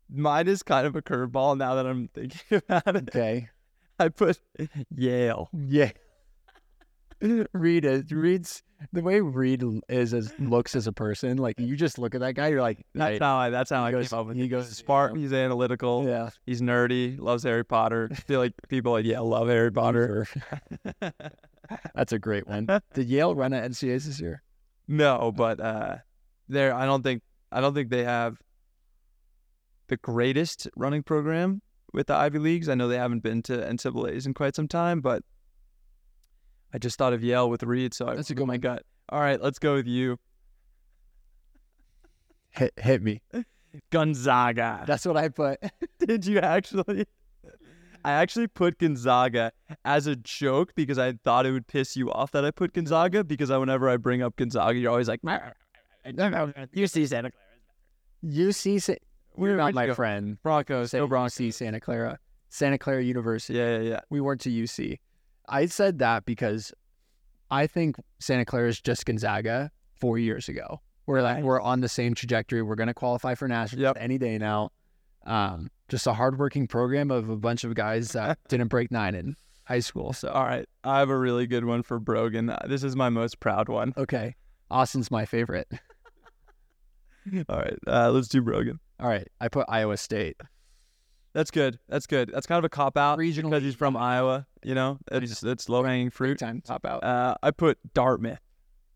Mine is kind of a curveball now that I'm thinking [laughs] about it. Okay. I put Yale. Yeah. [laughs] Reed is Reed's the way Reed is as looks as a person. Like you just look at that guy, you're like, That's right. how I. That's how He I goes- came up with. he goes, He's smart. yeah. He's analytical. yeah. He's nerdy. Loves Harry Potter. I feel like people at Yale love Harry Potter. [laughs] That's a great one. Did Yale run at NCAs this year? no, but uh, there. I don't think. I don't think they have the greatest running program with the Ivy Leagues. I know they haven't been to NCAA's in quite some time, but I just thought of Yale with Reed, so I That's a went good with my one. gut. All right, let's go with you, Hit, hit me. Gonzaga. That's what I put. [laughs] Did you actually? I actually put Gonzaga as a joke because I thought it would piss you off that I put Gonzaga because I, whenever I bring up Gonzaga, you're always like, You see Santa UC. Sa- You're not my go? friend. Broncos. Say Go Broncos. UC Santa Clara, Santa Clara University. Yeah, yeah, yeah. We weren't to UC. I said that because I think Santa Clara is just Gonzaga four years ago. We're like we're on the same trajectory. We're going to qualify for nationals Yep. any day now. Um, just a hardworking program of a bunch of guys that [laughs] didn't break nine in high school. So All right, I have a really good one for Brogan. Uh, This is my most proud one. okay, Austin's my favorite. [laughs] All right, uh, let's do Brogan. All right, I put Iowa State. That's good. That's good. That's kind of a cop out Regional because he's from Iowa. You know, it's it's low hanging fruit. time top out. Uh, I put Dartmouth.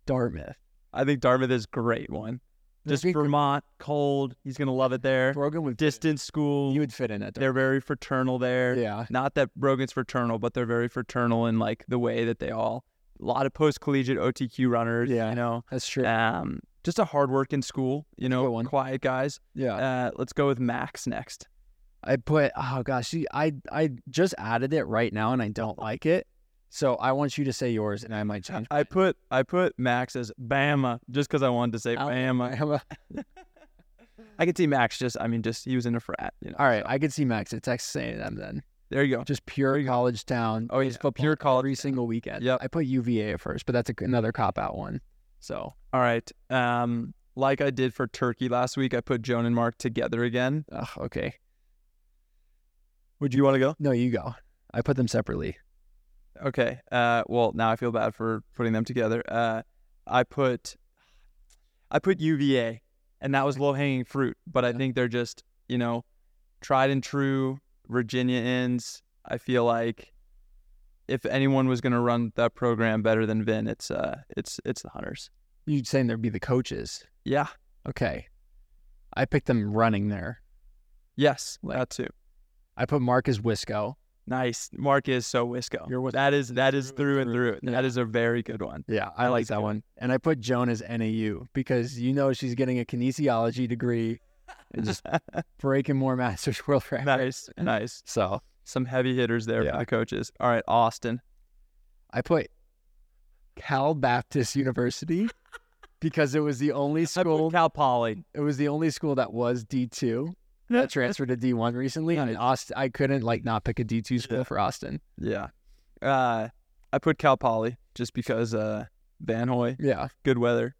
Dartmouth. I think Dartmouth is a great one. Just Vermont, cold. He's gonna love it there. Brogan would Distance school. You would fit in at They're very fraternal there. Yeah. Not that Brogan's fraternal, but they're very fraternal in like the way that they all. A lot of post collegiate OTQ runners. Yeah. You know. That's true. Um, just a hard working school. You know, quiet guys. yeah. Uh, let's go with Max next. I put oh gosh, see, I I just added it right now and I don't like it. So I want you to say yours and I might change. I put I put Max as Bama just because I wanted to say Bama. Bama. [laughs] I could see Max just I mean just he was in a frat. You know. All right, so I could see Max at Texas A&M then. there you go. Just pure college town. Oh, plays yeah, pure college every single weekend. Yep. I put UVA at first, but that's a, another cop out one. So All right. Um, like I did for Turkey last week, I put Joan and Marc together again. ugh, okay, Would you want to go? no, you go. I put them separately. Okay. Uh, well, now I feel bad for putting them together. Uh, I put, I put UVA, and that was low hanging fruit. But I Yeah. think they're just, you know, tried and true Virginians. I feel like if anyone was going to run that program better than Vin, it's uh, it's it's the Hunters. You saying there'd be the coaches? Yeah. Okay, I picked them running there. Yes. Like- that too. I put Marcus Wisco. Nice. Marc is so Wisco. Wisco. That is that is through and through. Yeah. That is a very good one. Yeah, I That like that good. one. And I put Joan as NAU because you know she's getting a kinesiology degree and just [laughs] breaking more Masters [laughs] World Records. nice, nice. So Some heavy hitters there Yeah. for the coaches. All right, Austin. I put Cal Baptist University [laughs] because it was the only I put school. Cal Poly. It was the only school that was D two transferred to D one recently. And Austin, I couldn't like not pick a D two school Yeah. for Austin. Yeah. Uh, I put Cal Poly just because uh, Van Hoy, Yeah, good weather.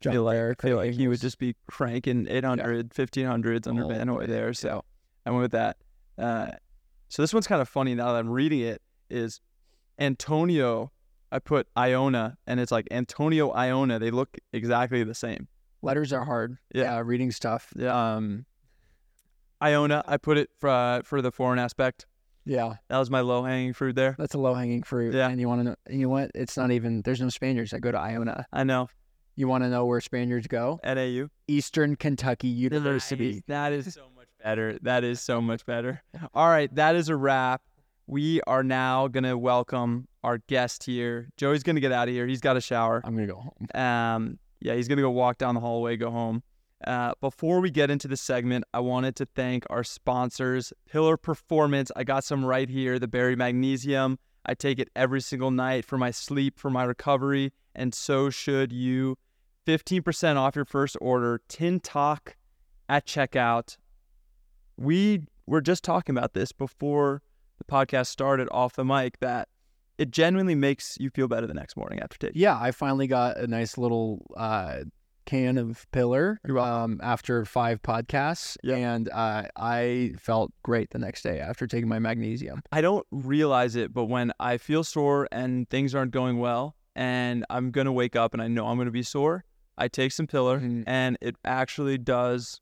John feel like, feel like he would just be cranking 800, 1500s under All Van Hoy there. So I went with that. Uh, so this one's kind of funny now that I'm reading it. Is Antonio? I put Iona, and it's like Antonio Iona. They look exactly the same. letters are hard. Yeah. uh, reading's tough. Yeah. um, Iona. I put it for uh, for the foreign aspect. yeah. That was my low hanging fruit there. That's a low hanging fruit. Yeah. And you want to know, you know what? It's not even, there's no Spaniards that go to Iona. I know. You want to know where Spaniards go? NAU. Eastern Kentucky University. Nice. That is so much better. That is so much better. All right, that is a wrap. We are now gonna welcome our guest here. Joey's gonna get out of here. He's got a shower. I'm going to go home. Um, yeah, he's gonna go walk down the hallway, go home. Uh, before we get into the segment, I wanted to thank our sponsors, Pillar Performance. I got some right here, the Berry Magnesium. I take it every single night for my sleep, for my recovery, and so should you. 15% off your first order, Tin Talk at checkout. We were just talking about this before the podcast started off the mic that it genuinely makes you feel better the next morning after taking. Yeah, I finally got a nice little uh, can of Pillar um, after five podcasts. Yeah. And uh, I felt great the next day after taking my magnesium. I don't realize it, but when I feel sore and things aren't going well, and I'm gonna wake up and I know I'm gonna be sore, I take some pillar, Mhm. and it actually does.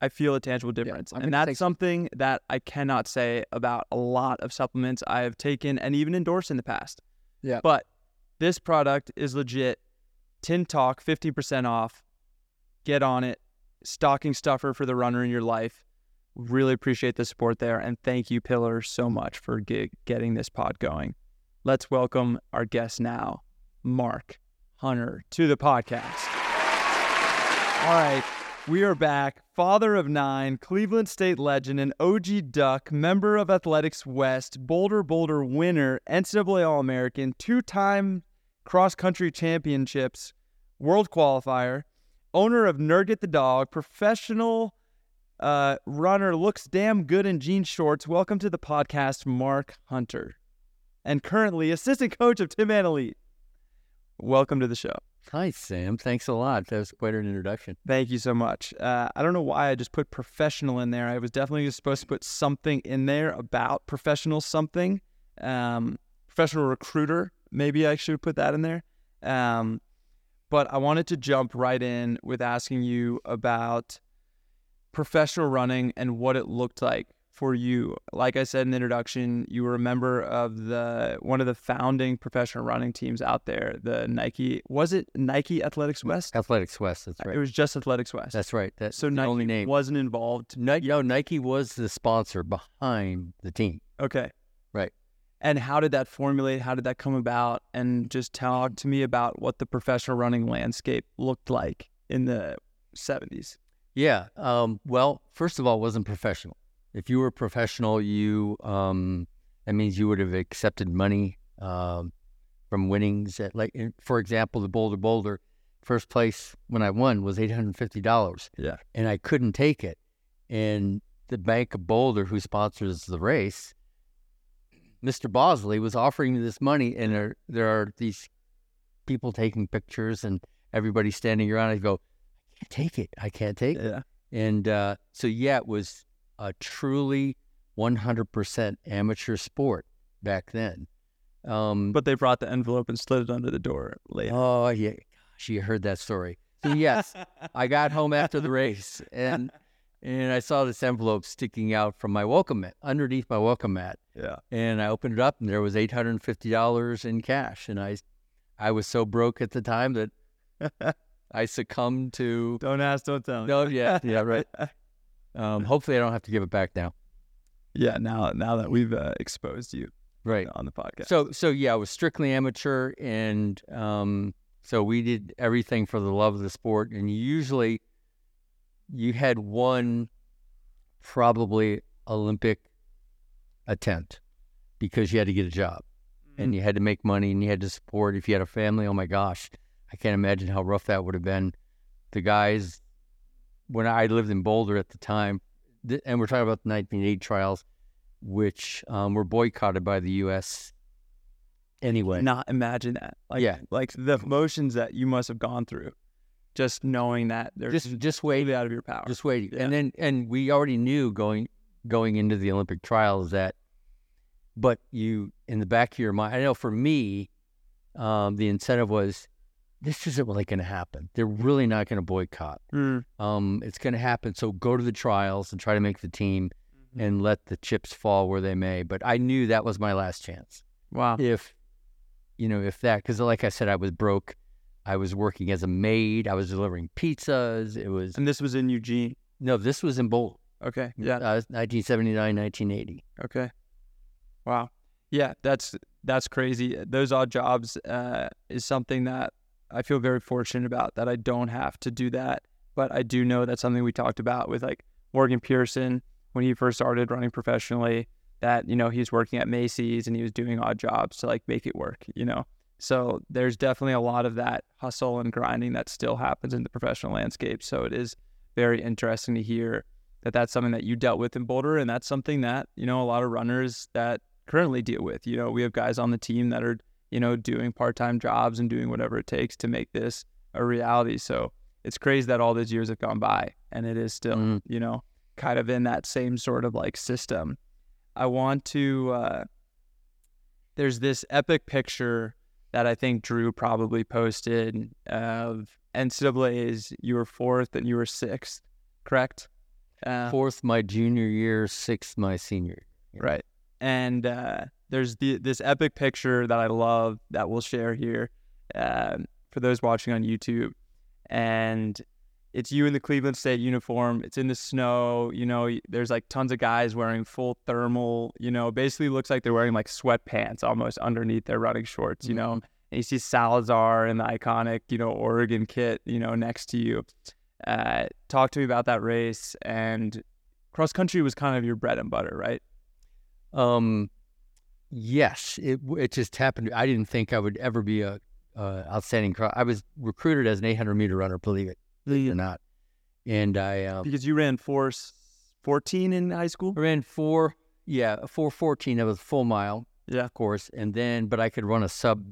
I feel a tangible difference, I'm and that's take- something that I cannot say about a lot of supplements I have taken and even endorsed in the past. Yeah. But this product is legit. Tin Talk, 50% off. Get on it. Stocking stuffer for the runner in your life. Really appreciate the support there. And thank you, Pillar, so much for ge- getting this pod going. Let's welcome our guest now, Marc Hunter, to the podcast. All right. We are back. Father of nine, Cleveland State legend, and OG Duck, member of Athletics West, Bolder Boulder winner, NCAA All American, two time cross country championships, world qualifier, owner of Nurget the Dog, professional uh, runner looks damn good in jean shorts. Welcome to the podcast, Marc Hunter, and currently assistant coach of Tinman Elite. Welcome to the show. Hi, Sam. Thanks a lot. That was quite an introduction. Thank you so much. Uh, I don't know why I just put professional in there. I was definitely supposed to put something in there about professional something. Um, professional recruiter. Maybe I should put that in there. Um, but I wanted to jump right in with asking you about professional running and what it looked like for you. Like I said in the introduction, you were a member of the one of the founding professional running teams out there, the Nike. Was it Nike Athletics West? Athletics West. That's right. It was just Athletics West. That's right. That's so the Nike only name. wasn't involved. Nike, no, Nike was the sponsor behind the team. Okay. And how did that formulate? How did that come about? And just talk to me about what the professional running landscape looked like in the 70s. Yeah. Um, well, first of all, it wasn't professional. If you were professional, you um, that means you would have accepted money um, from winnings. At like, for example, the Bolder Boulder, first place when I won was eight hundred fifty dollars. Yeah. and I couldn't take it. And the Bank of Boulder, who sponsors the race, Mr. Bosley was offering me this money, and there there are these people taking pictures and everybody standing around. I go, I can't take it. I can't take it. Yeah. And uh, so, yeah, it was a truly 100% amateur sport back then. Um, But they brought the envelope and slid it under the door later. oh, yeah. she heard that story. So, yes, I got home after the race and and I saw this envelope sticking out from my welcome mat, underneath my welcome mat. Yeah. And I opened it up and there was $850 in cash. And I, I was so broke at the time that [laughs] I succumbed to Don't ask, don't tell. No, yeah, yeah, right. [laughs] Um, hopefully, I don't have to give it back now. Yeah, now now that we've uh, exposed you Right. on the podcast. So, so yeah, I was strictly amateur, and um, so we did everything for the love of the sport. And usually, you had one probably Olympic attempt because you had to get a job and you had to make money and you had to support. If you had a family, oh my gosh, I can't imagine how rough that would have been. The guys, when I lived in Boulder at the time, th- and we're talking about the 1980 trials, which um, were boycotted by the U.S. Anyway, not imagine that. Like, Yeah. like the emotions that you must have gone through, just knowing that they're just just wait, completely out of your power. just wait, Yeah. and then and we already knew going going into the Olympic trials that, but you in the back of your mind, I know for me, um, the incentive was this isn't really going to happen. They're really not going to boycott. Mm. Um, it's going to happen. So go to the trials and try to make the team Mm-hmm. and let the chips fall where they may. But I knew that was my last chance. Wow. If, you know, if that, because like I said, I was broke. I was working as a maid. I was delivering pizzas. It was, And this was in Eugene. no, this was in Boulder. Okay. Yeah. Uh, 1979, 1980. Okay. Wow. Yeah, that's that's crazy. Those odd jobs uh, is something that I feel very fortunate about that I don't have to do that. But I do know that's something we talked about with like Morgan Pearson when he first started running professionally. That you know he was working at Macy's and he was doing odd jobs to like make it work. You know, so there's definitely a lot of that hustle and grinding that still happens in the professional landscape. So it is very interesting to hear that that's something that you dealt with in Boulder, and that's something that you know a lot of runners that currently deal with. You know, we have guys on the team that are you know doing part-time jobs and doing whatever it takes to make this a reality. So it's crazy that all these years have gone by, and it is still Mhm. you know kind of in that same sort of like system. I want to. Uh, there's this epic picture that I think Drew probably posted of NCAA's. You were fourth and you were sixth, correct? Uh, Fourth my junior year, sixth my senior. year. Right. And uh, there's the, this epic picture that I love that we'll share here um, for those watching on YouTube. And it's you in the Cleveland State uniform. It's in the snow. You know, there's like tons of guys wearing full thermal, you know, basically looks like they're wearing like sweatpants almost underneath their running shorts, you know. And you see Salazar in the iconic, you know, Oregon kit, you know, next to you. Uh, talk to me about that race and cross country was kind of your bread and butter, right? Um, yes, it it just happened. I didn't think I would ever be a uh, outstanding. Cro- I was recruited as an 800 meter runner, believe it or not. And I um, because you ran four 14 in high school. I ran four, yeah, a four fourteen. That was a full mile, Yeah. of course, and then but I could run a sub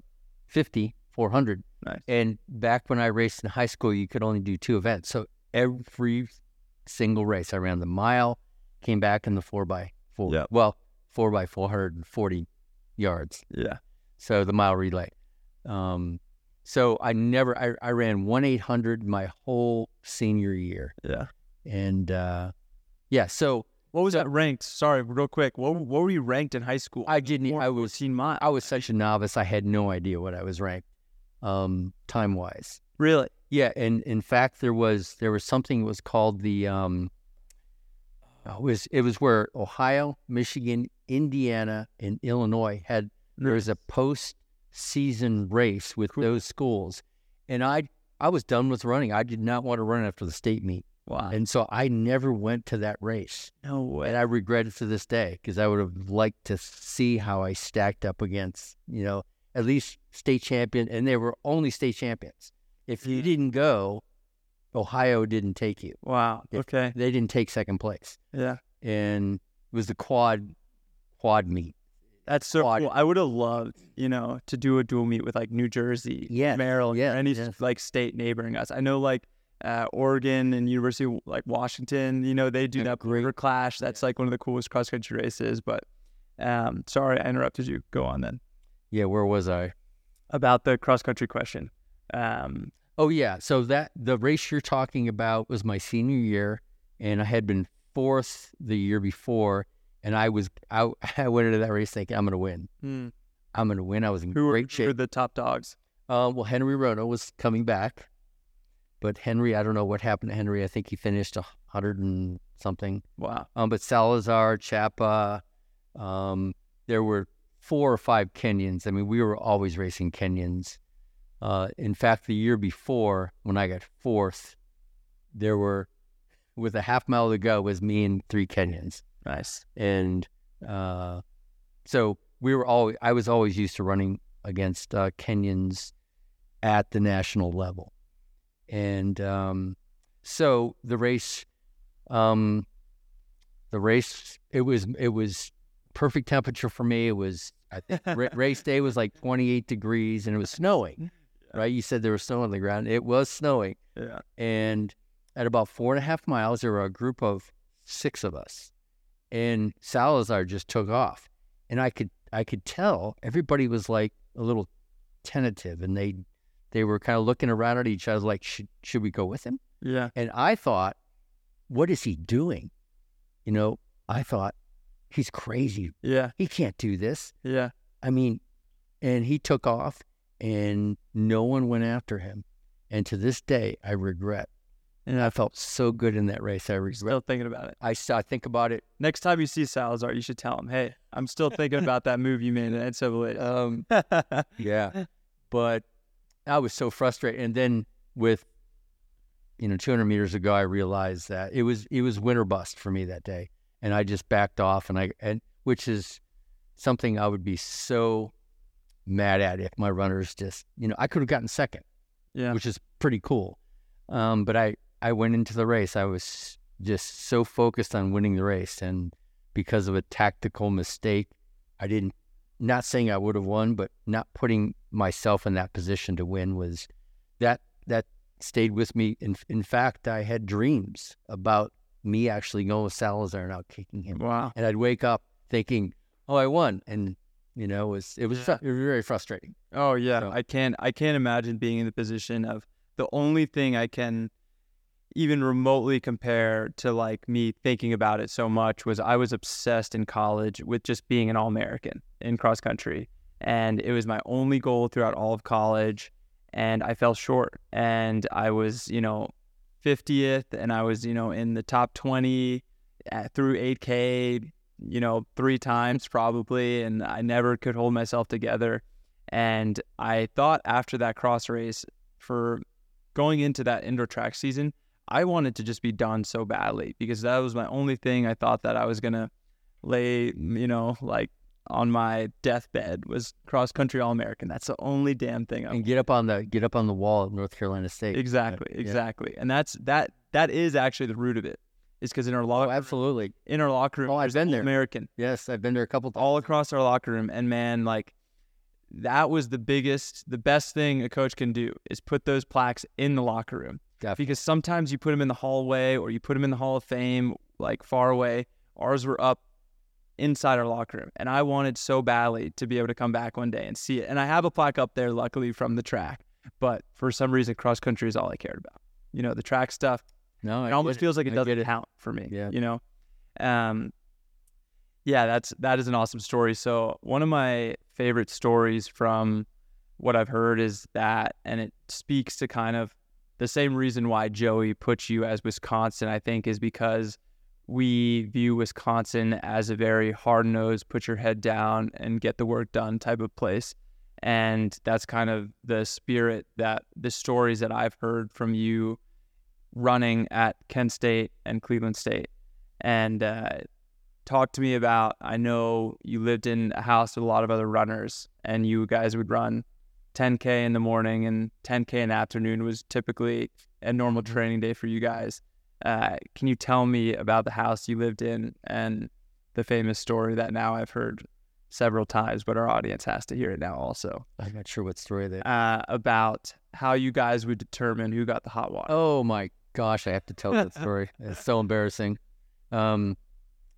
50, 400. Nice. And back when I raced in high school, you could only do two events. So every single race, I ran the mile, came back in the four by four. Yeah. Well, four by four hundred and forty yards. Yeah. So the mile relay. Um, so I never I, I ran one eight hundred my whole senior year, Yeah. and uh, yeah. So What was that ranked? Sorry, real quick. What what were you ranked in high school? I didn't. I was 14 miles. I was such a novice. I had no idea what I was ranked, um, time wise. Really? Yeah, and in fact, there was there was something that was called the um, oh, it was it was where Ohio, Michigan, Indiana, and Illinois had there was a post season race with Cool. those schools, and I I was done with running. I did not want to run after the state meet, Wow. and so I never went to that race, No way. and I regret it to this day because I would have liked to see how I stacked up against you know at least state champion, and they were only state champions. If you mm. didn't go, Ohio didn't take you. Wow. If- Okay. They didn't take second place, Yeah. and it was the quad quad meet. That's so cool. I would have loved, you know, to do a dual meet with like New Jersey, Maryland, or any like state neighboring us. I know like uh, Oregon and University of like Washington, you know, they do Yeah, that great. River Clash. That's like one of the coolest cross country races. But um, sorry, I interrupted you. Go on then Yeah, where was I? about the cross country question. Um, Oh yeah, so that the race you're talking about was my senior year, and I had been fourth the year before, and I was I, [laughs] I went into that race thinking I'm going to win. I'm going to win. I was in who were, great who were shape. the top dogs? Uh, well, Henry Rono was coming back, but Henry, I don't know what happened to Henry. I think he finished a hundred and something. Wow. Um, but Salazar, Chapa, um, there were four or five Kenyans. I mean, we were always racing Kenyans. Uh, in fact, the year before, when I got fourth, there were, with a half mile to go, was me and three Kenyans, Nice. and uh, so we were all I was always used to running against uh, Kenyans at the national level, and um, so the race, um, the race, it was it was perfect temperature for me. It was I [laughs] race day was like 28 degrees and it was snowing. Right? You said there was snow on the ground. It was snowing, Yeah. and at about four and a half miles, there were a group of six of us, and Salazar just took off, and I could I could tell everybody was like a little tentative, and they they were kind of looking around at each other like should should we go with him? Yeah. And I thought, what is he doing? You know, I thought he's crazy. Yeah. He can't do this. Yeah. I mean, and he took off and no one went after him. And to this day, I regret. And I felt so good in that race. I regret. Still thinking about it. I, I think about it. Next time you see Salazar, you should tell him, "Hey, I'm still thinking [laughs] about that move you made in NCAA." Um, [laughs] yeah. But I was so frustrated. And then with, you know, 200 meters ago, I realized that it was it was winter bust for me that day, and I just backed off. And I and which is something I would be so mad at if my runners just you know I could have gotten second, yeah. which is pretty cool. Um, but I I went into the race. I was just so focused on winning the race, and because of a tactical mistake, I didn't. Not saying I would have won, but not putting myself in that position to win was that that stayed with me. In in fact, I had dreams about me actually going with Salazar and out kicking him, Wow. and I'd wake up thinking, "Oh, I won," and you know, it was it was, it was very frustrating. Oh yeah, So- I can't. I can't imagine being in the position of the only thing I can even remotely compare to like me thinking about it so much was I was obsessed in college with just being an all American in cross country, and it was my only goal throughout all of college, and I fell short, and I was you know 50th, and I was you know in the top 20 at, through 8K, you know three times probably, and I never could hold myself together. And I thought after that cross race, for going into that indoor track season, I wanted to just be done so badly because that was my only thing I thought that I was gonna lay, mm. you know, like on my deathbed was cross country all American. That's the only damn thing I And get up on the get up on the wall of North Carolina State. Exactly, exactly. And that's that that is actually the root of it. is because in our oh, locker Oh, absolutely. in our locker room, Oh, I've been there. American Yes, I've been there a couple times. all across our locker room, and man, like that was the biggest, the best thing a coach can do is put those plaques in the locker room Definitely. because sometimes you put them in the hallway or you put them in the Hall of Fame, like far away. Ours were up inside our locker room, and I wanted so badly to be able to come back one day and see it. And I have a plaque up there, luckily from the track, but for some reason, cross country is all I cared about. You know, the track stuff. No, I It almost feels like it I doesn't it. count for me. Yeah. You know, um, yeah, that's that is an awesome story. So one of my favorite stories from what I've heard is that, and it speaks to kind of the same reason why Joey puts you as Wisconsin. I think is because we view Wisconsin as a very hard nosed, put your head down and get the work done type of place. And that's kind of the spirit that the stories that I've heard from you running at Kent State and Cleveland State. And uh, talk to me about I know you lived in a house with a lot of other runners, and you guys would run 10K in the morning and 10K in the afternoon was typically a normal training day for you guys. Uh, can you tell me about the house you lived in and the famous story that now I've heard several times, but our audience has to hear it now also I'm not sure what story that. uh, about how you guys would determine who got the hot water? Oh my gosh, I have to tell that story. [laughs] It's so embarrassing. Um,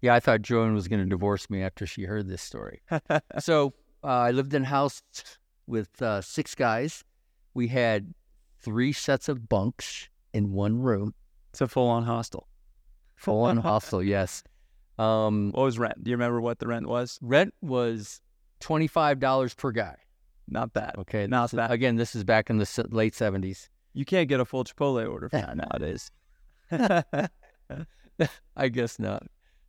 yeah, I thought Joan was going to divorce me after she heard this story. [laughs] so uh, I lived in a house with uh, six guys. We had three sets of bunks in one room, It's a full on hostel. full on [laughs] hostel. Yes. Um, What was rent? Do you remember what the rent was? rent was twenty five dollars per guy. Not bad. Okay, Not this is- bad. Again, this is back in the late seventies. You can't get a full Chipotle order for [laughs] that nowadays. [laughs] I guess not.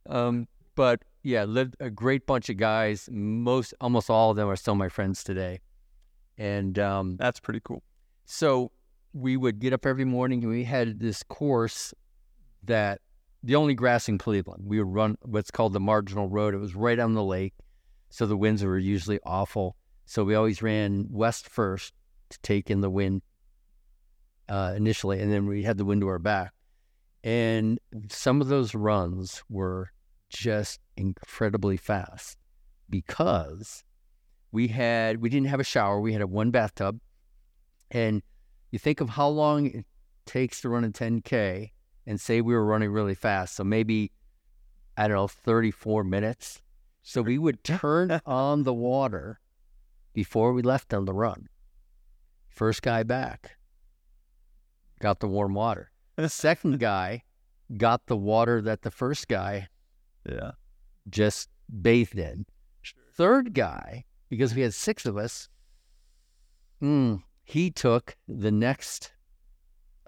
Um, but yeah, lived a great bunch of guys. Most, almost all of them are still my friends today. And um, That's pretty cool. so we would get up every morning and we had this course that the only grass in Cleveland. We would run what's called the marginal road. It was right on the lake. So the winds were usually awful. So we always ran west first to take in the wind uh, initially, and then we had the wind to our back. And some of those runs were just incredibly fast because we had we didn't have a shower. We had a one bathtub, and you think of how long it takes to run a 10k, and say we were running really fast, so maybe I don't know 34 minutes. So we would [laughs] turn on the water before we left on the run. First guy back got the warm water. The [laughs] second guy got the water that the first guy Yeah. just bathed in. Third guy, because we had six of us, mm, he took the next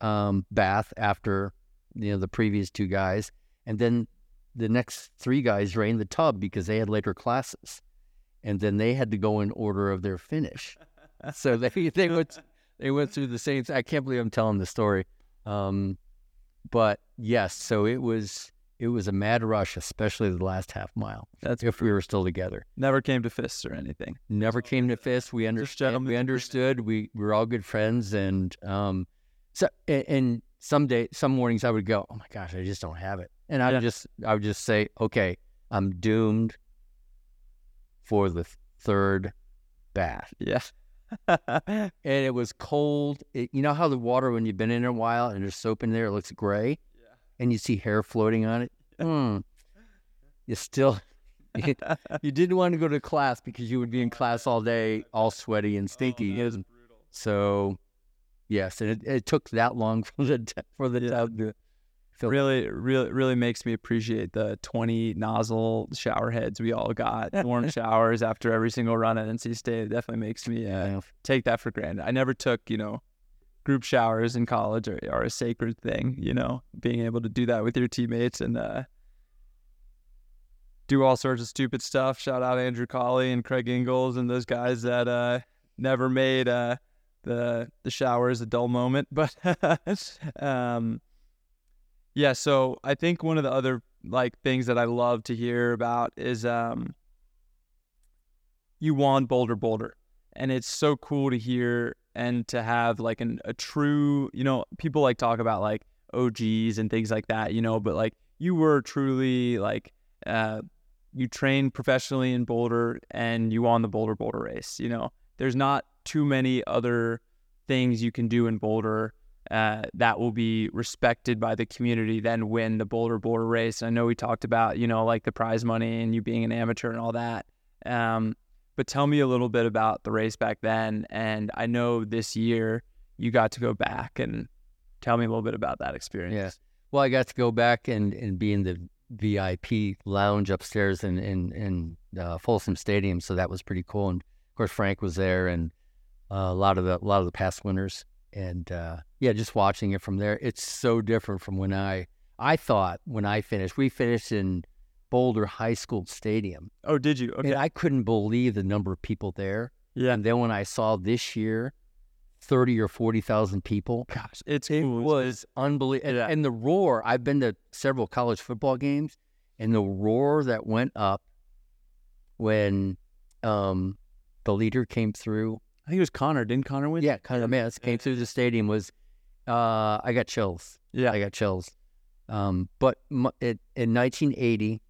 um, bath after you know the previous two guys, and then the next three guys ran the tub because they had later classes, and then they had to go in order of their finish. so they [laughs] they went they went through the same. I can't believe I'm telling the story, um, but yes, so it was it was a mad rush, especially the last half mile. That's if we were still together. never came to fists or anything. Never came to fists. We understood. We understood. We, we were all good friends, and um, so and, and some day, some mornings, I would go, "Oh my gosh, I just don't have it," and I Yeah. would just, I would just say, "Okay, I'm doomed for the third bath." Yeah. [laughs] And it was cold. It, you know how the water, when you've been in it a while and there's soap in there, it looks gray. And you see hair floating on it. Mm. You still, [laughs] you, [laughs] you didn't want to go to class because you would be in class all day, all sweaty and stinky. Oh, so, yes, and it, it took that long [laughs] for the for the Yeah. to fill. really, really, really makes me appreciate the 20 nozzle shower heads we all got. Warm showers after every single run at NC State. It definitely makes me uh, Yeah. take that for granted. I never took, you know, group showers in college are, or a sacred thing, you know, being able to do that with your teammates and uh, do all sorts of stupid stuff. Shout out Andrew Colley and Craig Engels and those guys that uh, never made uh, the the showers a dull moment. [laughs] But um, yeah, so I think one of the other like things that I love to hear about is um, you won Bolder Boulder, and it's so cool to hear and to have like an, a true, you know, people like talk about like OGs and things like that, you know, but like you were truly like uh, you trained professionally in Boulder and you won the Bolder Boulder race. You know, there's not too many other things you can do in Boulder uh, that will be respected by the community than win the Bolder Boulder race. I know we talked about you know like the prize money and you being an amateur and all that. Um, but tell me a little bit about the race back then. And I know this year you got to go back and tell me a little bit about that experience. Yeah. Well, I got to go back and, and be in the VIP lounge upstairs in in, in uh, Folsom Stadium, so that was pretty cool. And of course, Frank was there, and uh, a lot of the a lot of the past winners. And uh, yeah, just watching it from there, it's so different from when I I thought when I finished. We finished in Boulder High School Stadium. Oh, did you? Okay. And I couldn't believe the number of people there. Yeah. And then when I saw this year, thirty or forty thousand people. Gosh, it's it cool. was unbelievable. Yeah. And, and the roar. I've been to several college football games, and the roar that went up when um, the leader came through. I think it was Connor. Didn't Connor win? Yeah, Connor of man came through the stadium was. Uh, I got chills. Yeah. I got chills. Um, but m- it, in 1980,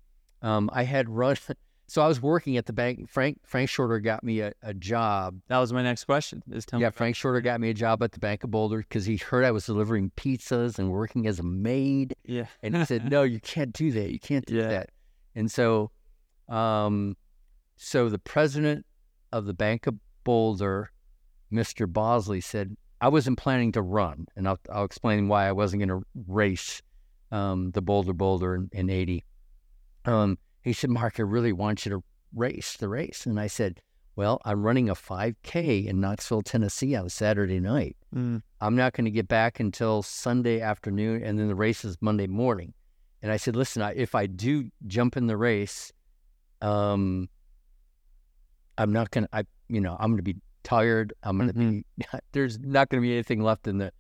um, I had run. [laughs] So I was working at the bank. Frank Frank Shorter got me a, a job. That was my next question. Is tell Yeah, Frank Shorter got me a job at the Bank of Boulder because he heard I was delivering pizzas and working as a maid. Yeah. And he said, [laughs] "No, you can't do that. You can't do Yeah. that." And so, um, so the president of the Bank of Boulder, Mr. Bosley, said, "I wasn't planning to run, and I'll, I'll explain why I wasn't going to race um, the Bolder Boulder in, in '80." Um, he said, "Mark, I really want you to race the race," and I said, "Well, I'm running a 5K in Knoxville, Tennessee on Saturday night." Mm. I'm not going to get back until Sunday afternoon, and then the race is Monday morning. And I said, listen, I, if I do jump in the race, um, I'm not going to, I, you know, I'm going to be tired. I'm going to Mhm. be, [laughs] there's not going to be anything left in the,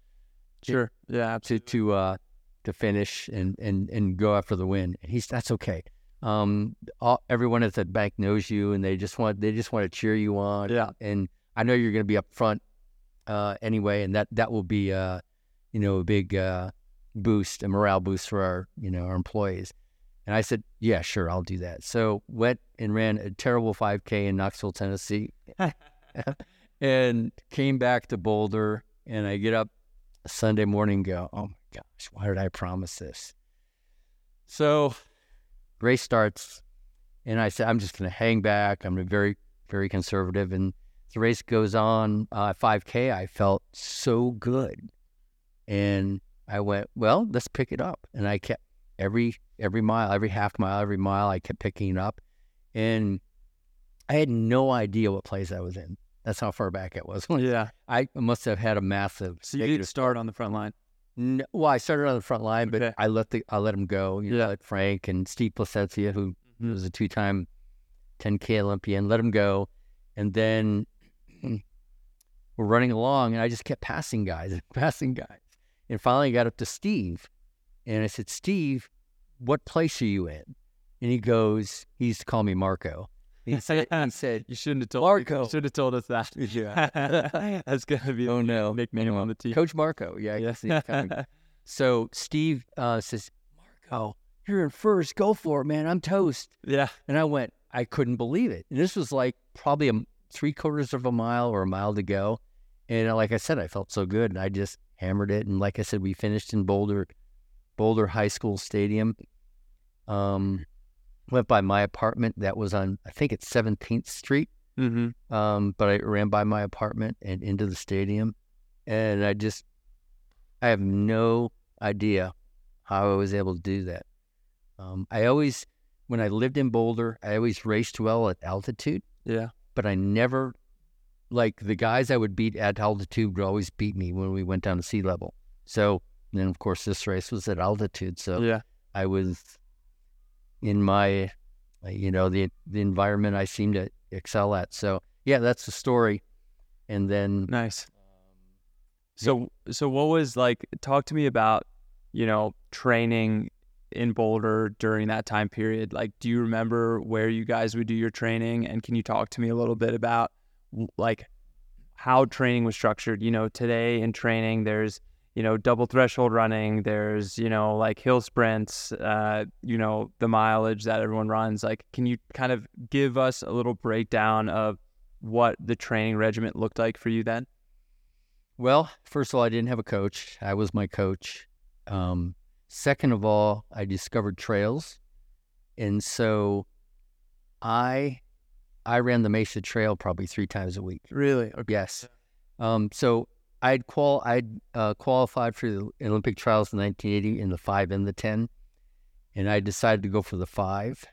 Sure. Yeah. to, Absolutely. to, uh, to finish and, and, and go after the win. And he's, that's okay. Um, all, everyone at the bank knows you and they just want, they just want to cheer you on Yeah. and I know you're going to be up front uh, anyway, and that that will be uh, you know a big uh, boost, a morale boost for our you know our employees. And I said, yeah, sure, I'll do that. So went and ran a terrible 5K in Knoxville, Tennessee, [laughs] and came back to Boulder. And I get up Sunday morning, and go, oh my gosh, why did I promise this? So race starts, and I said, I'm just going to hang back. I'm very, very conservative. And the race goes on, uh, 5K, I felt so good. And I went, well, let's pick it up. And I kept every every mile, every half mile, every mile, I kept picking it up. And I had no idea what place I was in. That's how far back it was. [laughs] Yeah. I must have had a massive. So you didn't start on the front line. No, well, I started on the front line, but Okay. I let the I let him go. You know, Yeah. let Frank and Steve Plasencia, who Mhm. was a two-time 10K Olympian, let him go, and then we're running along, and I just kept passing guys and [laughs] passing guys, and finally I got up to Steve, and I said, Steve, what place are you in? And he goes, he used to call me Marco. He [laughs] said, he said, You shouldn't have told. Marco. You should have told us that. [laughs] Yeah. [laughs] That's gonna be oh no, nickname on the team. Coach Marco. Yeah, I guess he's kind of So Steve uh, says, Marco, you're in first. Go for it, man. I'm toast. yeah. And I went, I couldn't believe it. And this was like probably a three quarters of a mile or a mile to go. And uh, like I said, I felt so good. And I just hammered it. And like I said, we finished in Boulder, Boulder High School Stadium. Um, went by my apartment that was on, I think it's 17th Street. Mm-hmm. Um, but I ran by my apartment and into the stadium, and I just, I have no idea how I was able to do that. Um, I always, when I lived in Boulder, I always raced well at altitude, Yeah. but I never, like the guys I would beat at altitude would always beat me when we went down to sea level. So then, of course, this race was at altitude, so Yeah. I was in my, uh, you know, the the environment I seem to excel at. So yeah, that's the story. And then Nice. So so what was like talk to me about, you know, training in Boulder during that time period? Like do you remember where you guys would do your training and can you talk to me a little bit about like how training was structured? You know, today in training there's you know, double threshold running. There's, you know, like hill sprints, uh, you know, the mileage that everyone runs. Like, can you kind of give us a little breakdown of what the training regiment looked like for you then? Well, first of all, I didn't have a coach. I was my coach. Um, second of all, I discovered trails, and so I I ran the Mesa Trail probably three times a week. Really? Okay. Yes. Um, so I'd qual I'd uh, qualified for the Olympic trials in 1980 in the five and the ten, and I decided to go for the five,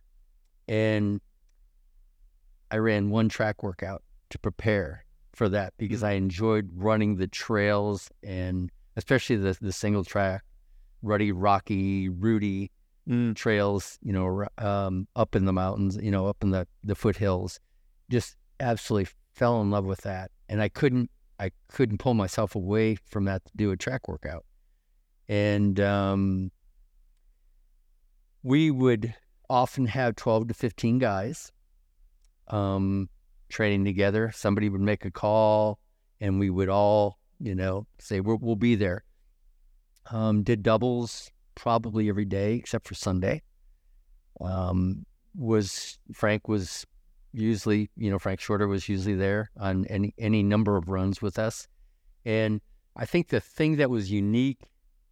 and I ran one track workout to prepare for that because I enjoyed running the trails and especially the the single track, ruddy, rocky, rooty Mm. trails. You know, um, up in the mountains. You know, up in the the foothills. Just absolutely fell in love with that, and I couldn't I couldn't pull myself away from that to do a track workout. And um, we would often have 12 to 15 guys um, training together. Somebody would make a call, and we would all, you know, say, we'll, we'll be there. Um, did doubles probably every day except for Sunday. Um, was Frank was usually, you know, Frank Shorter was usually there on any any number of runs with us. And I think the thing that was unique,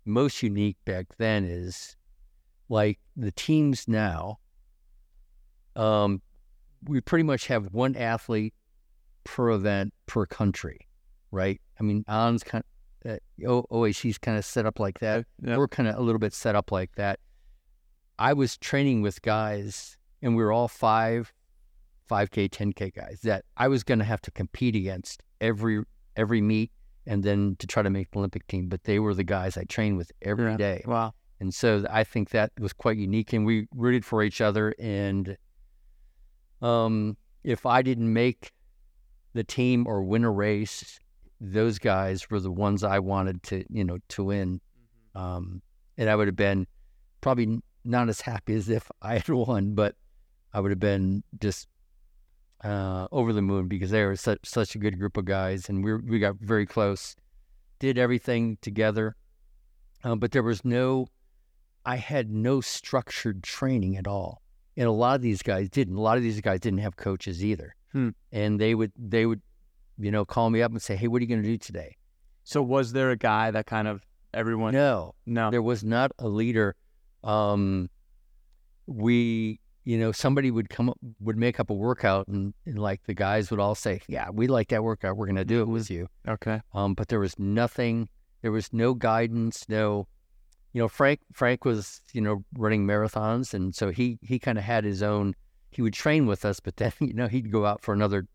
most unique back then is like the teams now, um, we pretty much have one athlete per event per country, right? I mean, On's kind of, uh, OAC's kind of set up like that. Yeah. We're kind of a little bit set up like that. I was training with guys, and we were all five, 5K, 10K guys that I was going to have to compete against every every meet, and then to try to make the Olympic team. But they were the guys I trained with every Yeah. day, Wow. and so I think that was quite unique. And we rooted for each other. And um, if I didn't make the team or win a race, those guys were the ones I wanted to, you know, to win. Um, and I would have been probably not as happy as if I had [laughs] won, but I would have been just uh, over the moon because they were such such a good group of guys, and we we got very close. Did everything together, um, but there was no. I had no structured training at all, and a lot of these guys didn't. A lot of these guys didn't have coaches either, Hmm. and they would they would, you know, call me up and say, "Hey, what are you going to do today?" So was there a guy that kind of everyone? No, No. there was not a leader. Um, we, you know, somebody would come up, would make up a workout, and, and like the guys would all say, "Yeah, we like that workout. We're going to do it with you." Okay. Um, but there was nothing. There was no guidance. No, you know, Frank. Frank was, you know, running marathons, and so he he kind of had his own. He would train with us, but then [laughs] you know he'd go out for another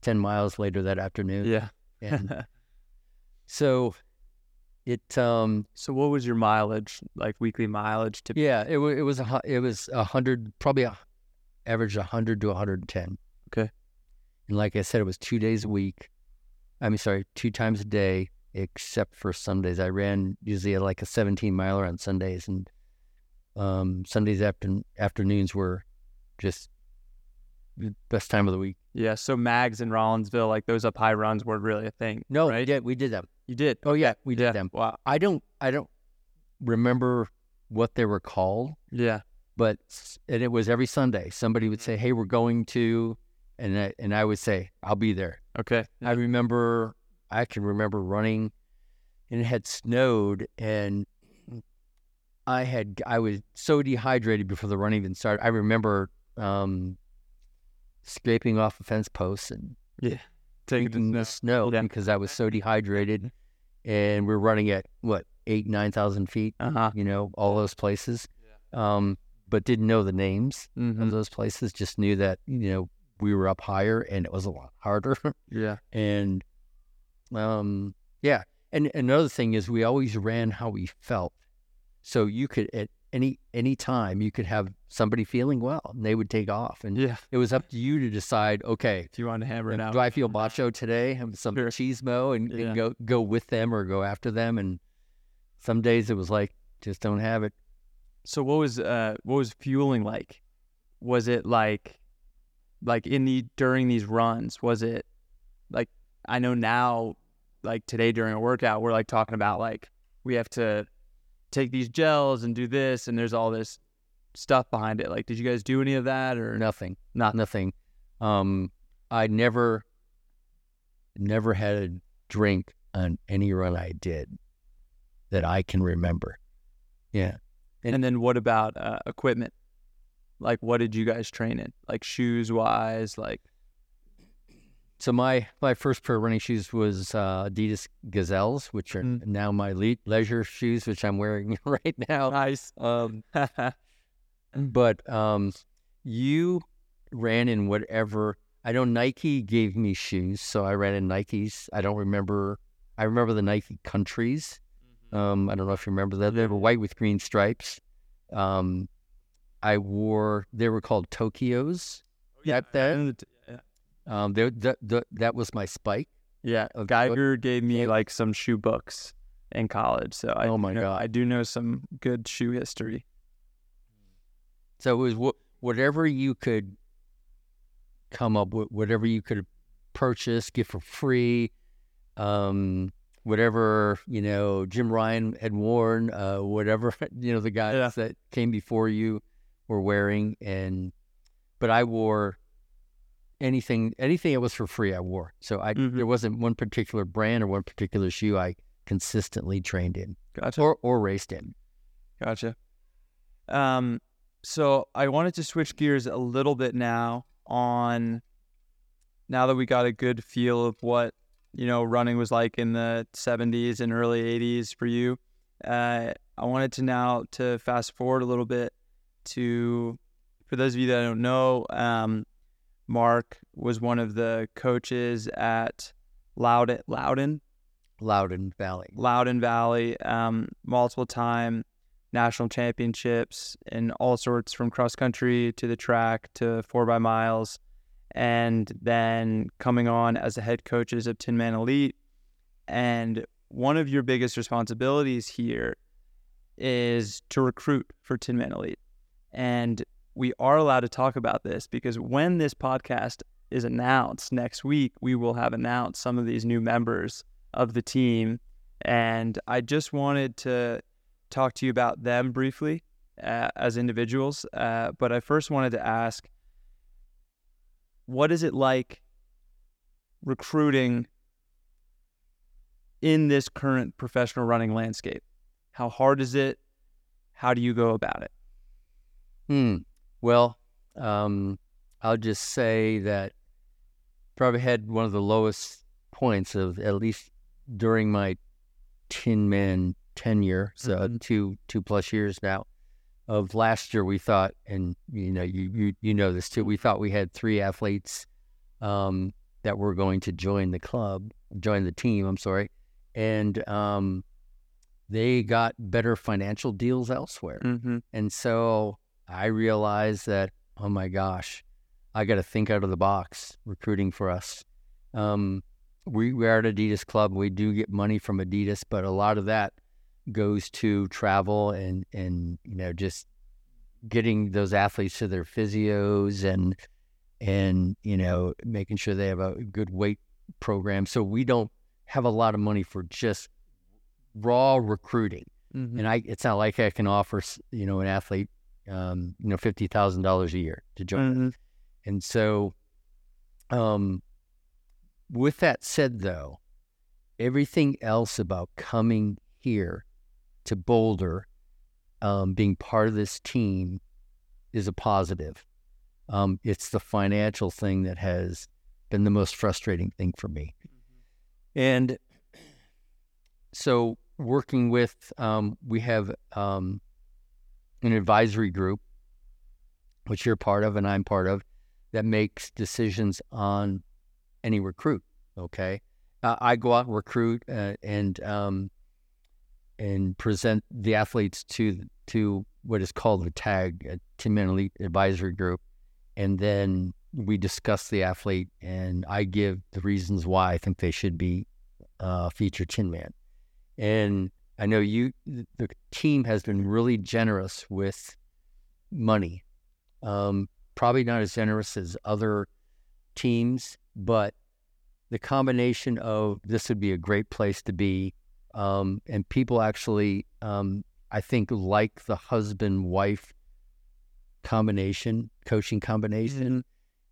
ten miles later that afternoon. Yeah. And [laughs] so it um so what was your mileage, like weekly mileage to Yeah, it was it was a it was a hundred probably a average a hundred to a hundred and ten. Okay. And like I said, it was two days a week. I mean, sorry, two times a day, except for Sundays. I ran usually like a seventeen miler on Sundays, and um, Sundays after afternoons were just the best time of the week. Yeah. So Mags in Rollinsville, like those up high runs were really a thing. No, right? did we did them. You did. Oh yeah, we did yeah. them. Wow. I don't I don't remember what they were called. Yeah. but and it was every Sunday. Somebody would say, "Hey, we're going to," and I, and I would say, "I'll be there." Okay. I remember, I can remember running, and it had snowed, and I had I was so dehydrated before the run even started. I remember um, scraping off a fence post and Yeah. Taking the snow Yeah. because I was so dehydrated, and we're running at what eight nine thousand feet. Uh huh. You know, all those places. Um, but didn't know the names hmm of those places. Just knew that you know we were up higher and it was a lot harder. [laughs] Yeah. and um, yeah. And another thing is we always ran how we felt. So you could at any any time you could have somebody feeling well and they would take off, and Yeah. it was up to you to decide. Okay, do you want to hammer it out. do I feel macho today? Have some Sure. cheesemo and, and go go with them or go after them. And some days it was like just don't have it. So what was uh what was fueling like? Was it like like in the during these runs, was it like I know now like today during a workout we're like talking about like we have to take these gels and do this, and there's all this stuff behind it. Like, did you guys do any of that or Nothing. not? Nothing. Um, I never, never had a drink on any run I did that I can remember. Yeah. And then what about uh, equipment? Like, what did you guys train in? Like shoes wise, like So my my first pair of running shoes was uh, Adidas Gazelles, which are Mm. now my le- leisure shoes, which I'm wearing [laughs] right now. nice. Um, [laughs] but um, you ran in whatever. I know Nike gave me shoes, so I ran in Nikes. I don't remember. I remember the Nike Countries. Um, I don't know if you remember that. They were white with green stripes. Um, I wore. They were called Tokios. yeah? I know the yeah. Um, they, that that that was my spike. Yeah, of- Geiger gave me like some shoe books in college, so I Oh my know- God. I do know some good shoe history. So it was wh- whatever you could come up with, whatever you could purchase, get for free, um, whatever you know Jim Ryun had worn, uh, whatever [laughs] you know the guys Yeah. that came before you were wearing, and but I wore anything anything that was for free. I wore, so I Mhm. there wasn't one particular brand or one particular shoe I consistently trained in Gotcha. or or raced in. Gotcha. Um, so I wanted to switch gears a little bit now on now that we got a good feel of what you know running was like in the 70s and early 80s for you. Uh, I wanted to now to fast forward a little bit to for those of you that don't know, um, Marc was one of the coaches at Loudoun, Loudoun Loudoun Valley. Loudoun Valley, um, multiple time national championships in all sorts from cross country to the track to four by miles, and then coming on as the head coaches of Tinman Elite. And one of your biggest responsibilities here is to recruit for Tinman Elite. And we are allowed to talk about this because when this podcast is announced next week, we will have announced some of these new members of the team. And I just wanted to talk to you about them briefly uh, as individuals. Uh, but I first wanted to ask what is it like recruiting in this current professional running landscape? How hard is it? How do you go about it? Hmm. Well, um, I'll just say that probably had one of the lowest points of at least during my Tinman tenure, so Mhm. two two plus years now. Of last year, we thought, and you know, you you, you know this too. We thought we had three athletes um, that were going to join the club, join the team. I'm sorry, and um, they got better financial deals elsewhere. Mm-hmm. And so I realized that, oh my gosh, I got to think out of the box recruiting for us. Um, we, we are at Adidas Club. We do get money from Adidas, but a lot of that goes to travel and, and you know, just getting those athletes to their physios and, and, you know, making sure they have a good weight program. So we don't have a lot of money for just raw recruiting Mm-hmm. and I it's not like I can offer you know an athlete um, you know fifty thousand dollars a year to join. Mm-hmm. And so, um, with that said, though, everything else about coming here to Boulder, um, being part of this team, is a positive. Um, it's the financial thing that has been the most frustrating thing for me. And so, working with, um, we have um, an advisory group, which you're part of and I'm part of, that makes decisions on any recruit. Okay, uh, I go out and recruit uh, and um, and present the athletes to to what is called the tag, a Man Elite Advisory Group, and then we discuss the athlete and I give the reasons why I think they should be uh, featured Tinman. And I know you, the team has been really generous with money. Um, probably not as generous as other teams, but the combination of this would be a great place to be, um, and people actually, um, I think, like the husband wife combination, coaching combination,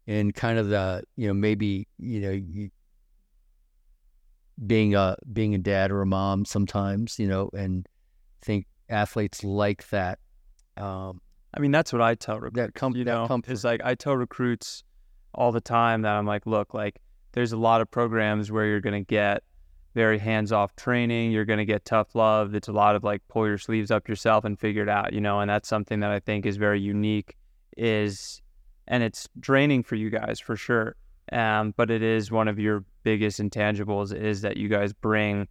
and kind of the you know maybe you know you, being a being a dad or a mom sometimes, you know, and think athletes like that. Um, I mean, that's what I tell recruits. that com- you know, comfort. is like I tell recruits all the time that I'm like, look, like there's a lot of programs where you're going to get very hands-off training. You're going to get tough love. It's a lot of like pull your sleeves up yourself and figure it out, you know. And that's something that I think is very unique. Is and it's draining for you guys for sure. Um, but it is one of your biggest intangibles is that you guys bring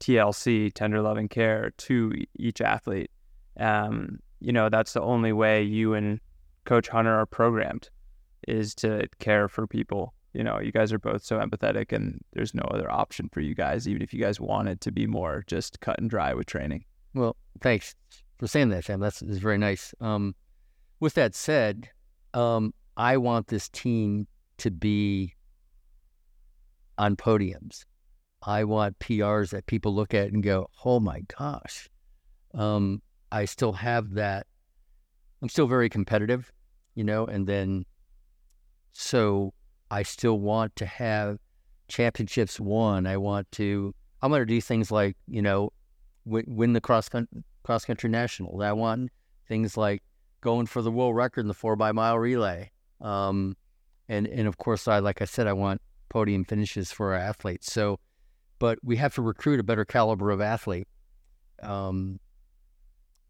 TLC, tender loving care, to each athlete. Um, you know, that's the only way you and Coach Hunter are programmed is to care for people. You know, you guys are both so empathetic, and there's no other option for you guys, even if you guys wanted to be more just cut and dry with training. Well, thanks for saying that, Sam. That's, that's very nice. Um, with that said, um, I want this team to be on podiums. I want PRs that people look at and go, "Oh my gosh!" Um, I still have that. I'm still very competitive, you know, and then so I still want to have championships won. I want to. I'm going to do things like you know win, win the cross country, cross country nationals. I want things like going for the world record in the four by mile relay. Um, and and of course, I like I said, I want podium finishes for our athletes. So, but we have to recruit a better caliber of athlete, um,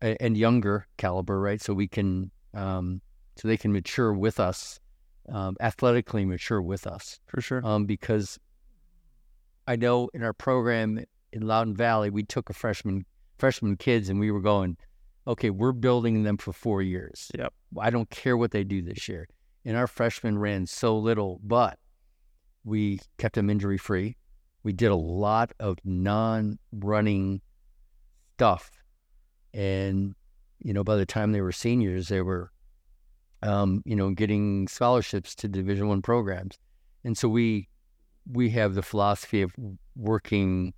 a- and younger caliber, right? So we can, um, so they can mature with us, um, athletically mature with us For sure. um, because I know in our program in Loudoun Valley, we took a freshman freshman kids and we were going, okay, we're building them for four years. Yep. I don't care what they do this year. And our freshmen ran so little, but we kept them injury free. We did a lot of non running stuff. And, you know, by the time they were seniors, they were, um, you know, getting scholarships to Division One programs. And so we we have the philosophy of working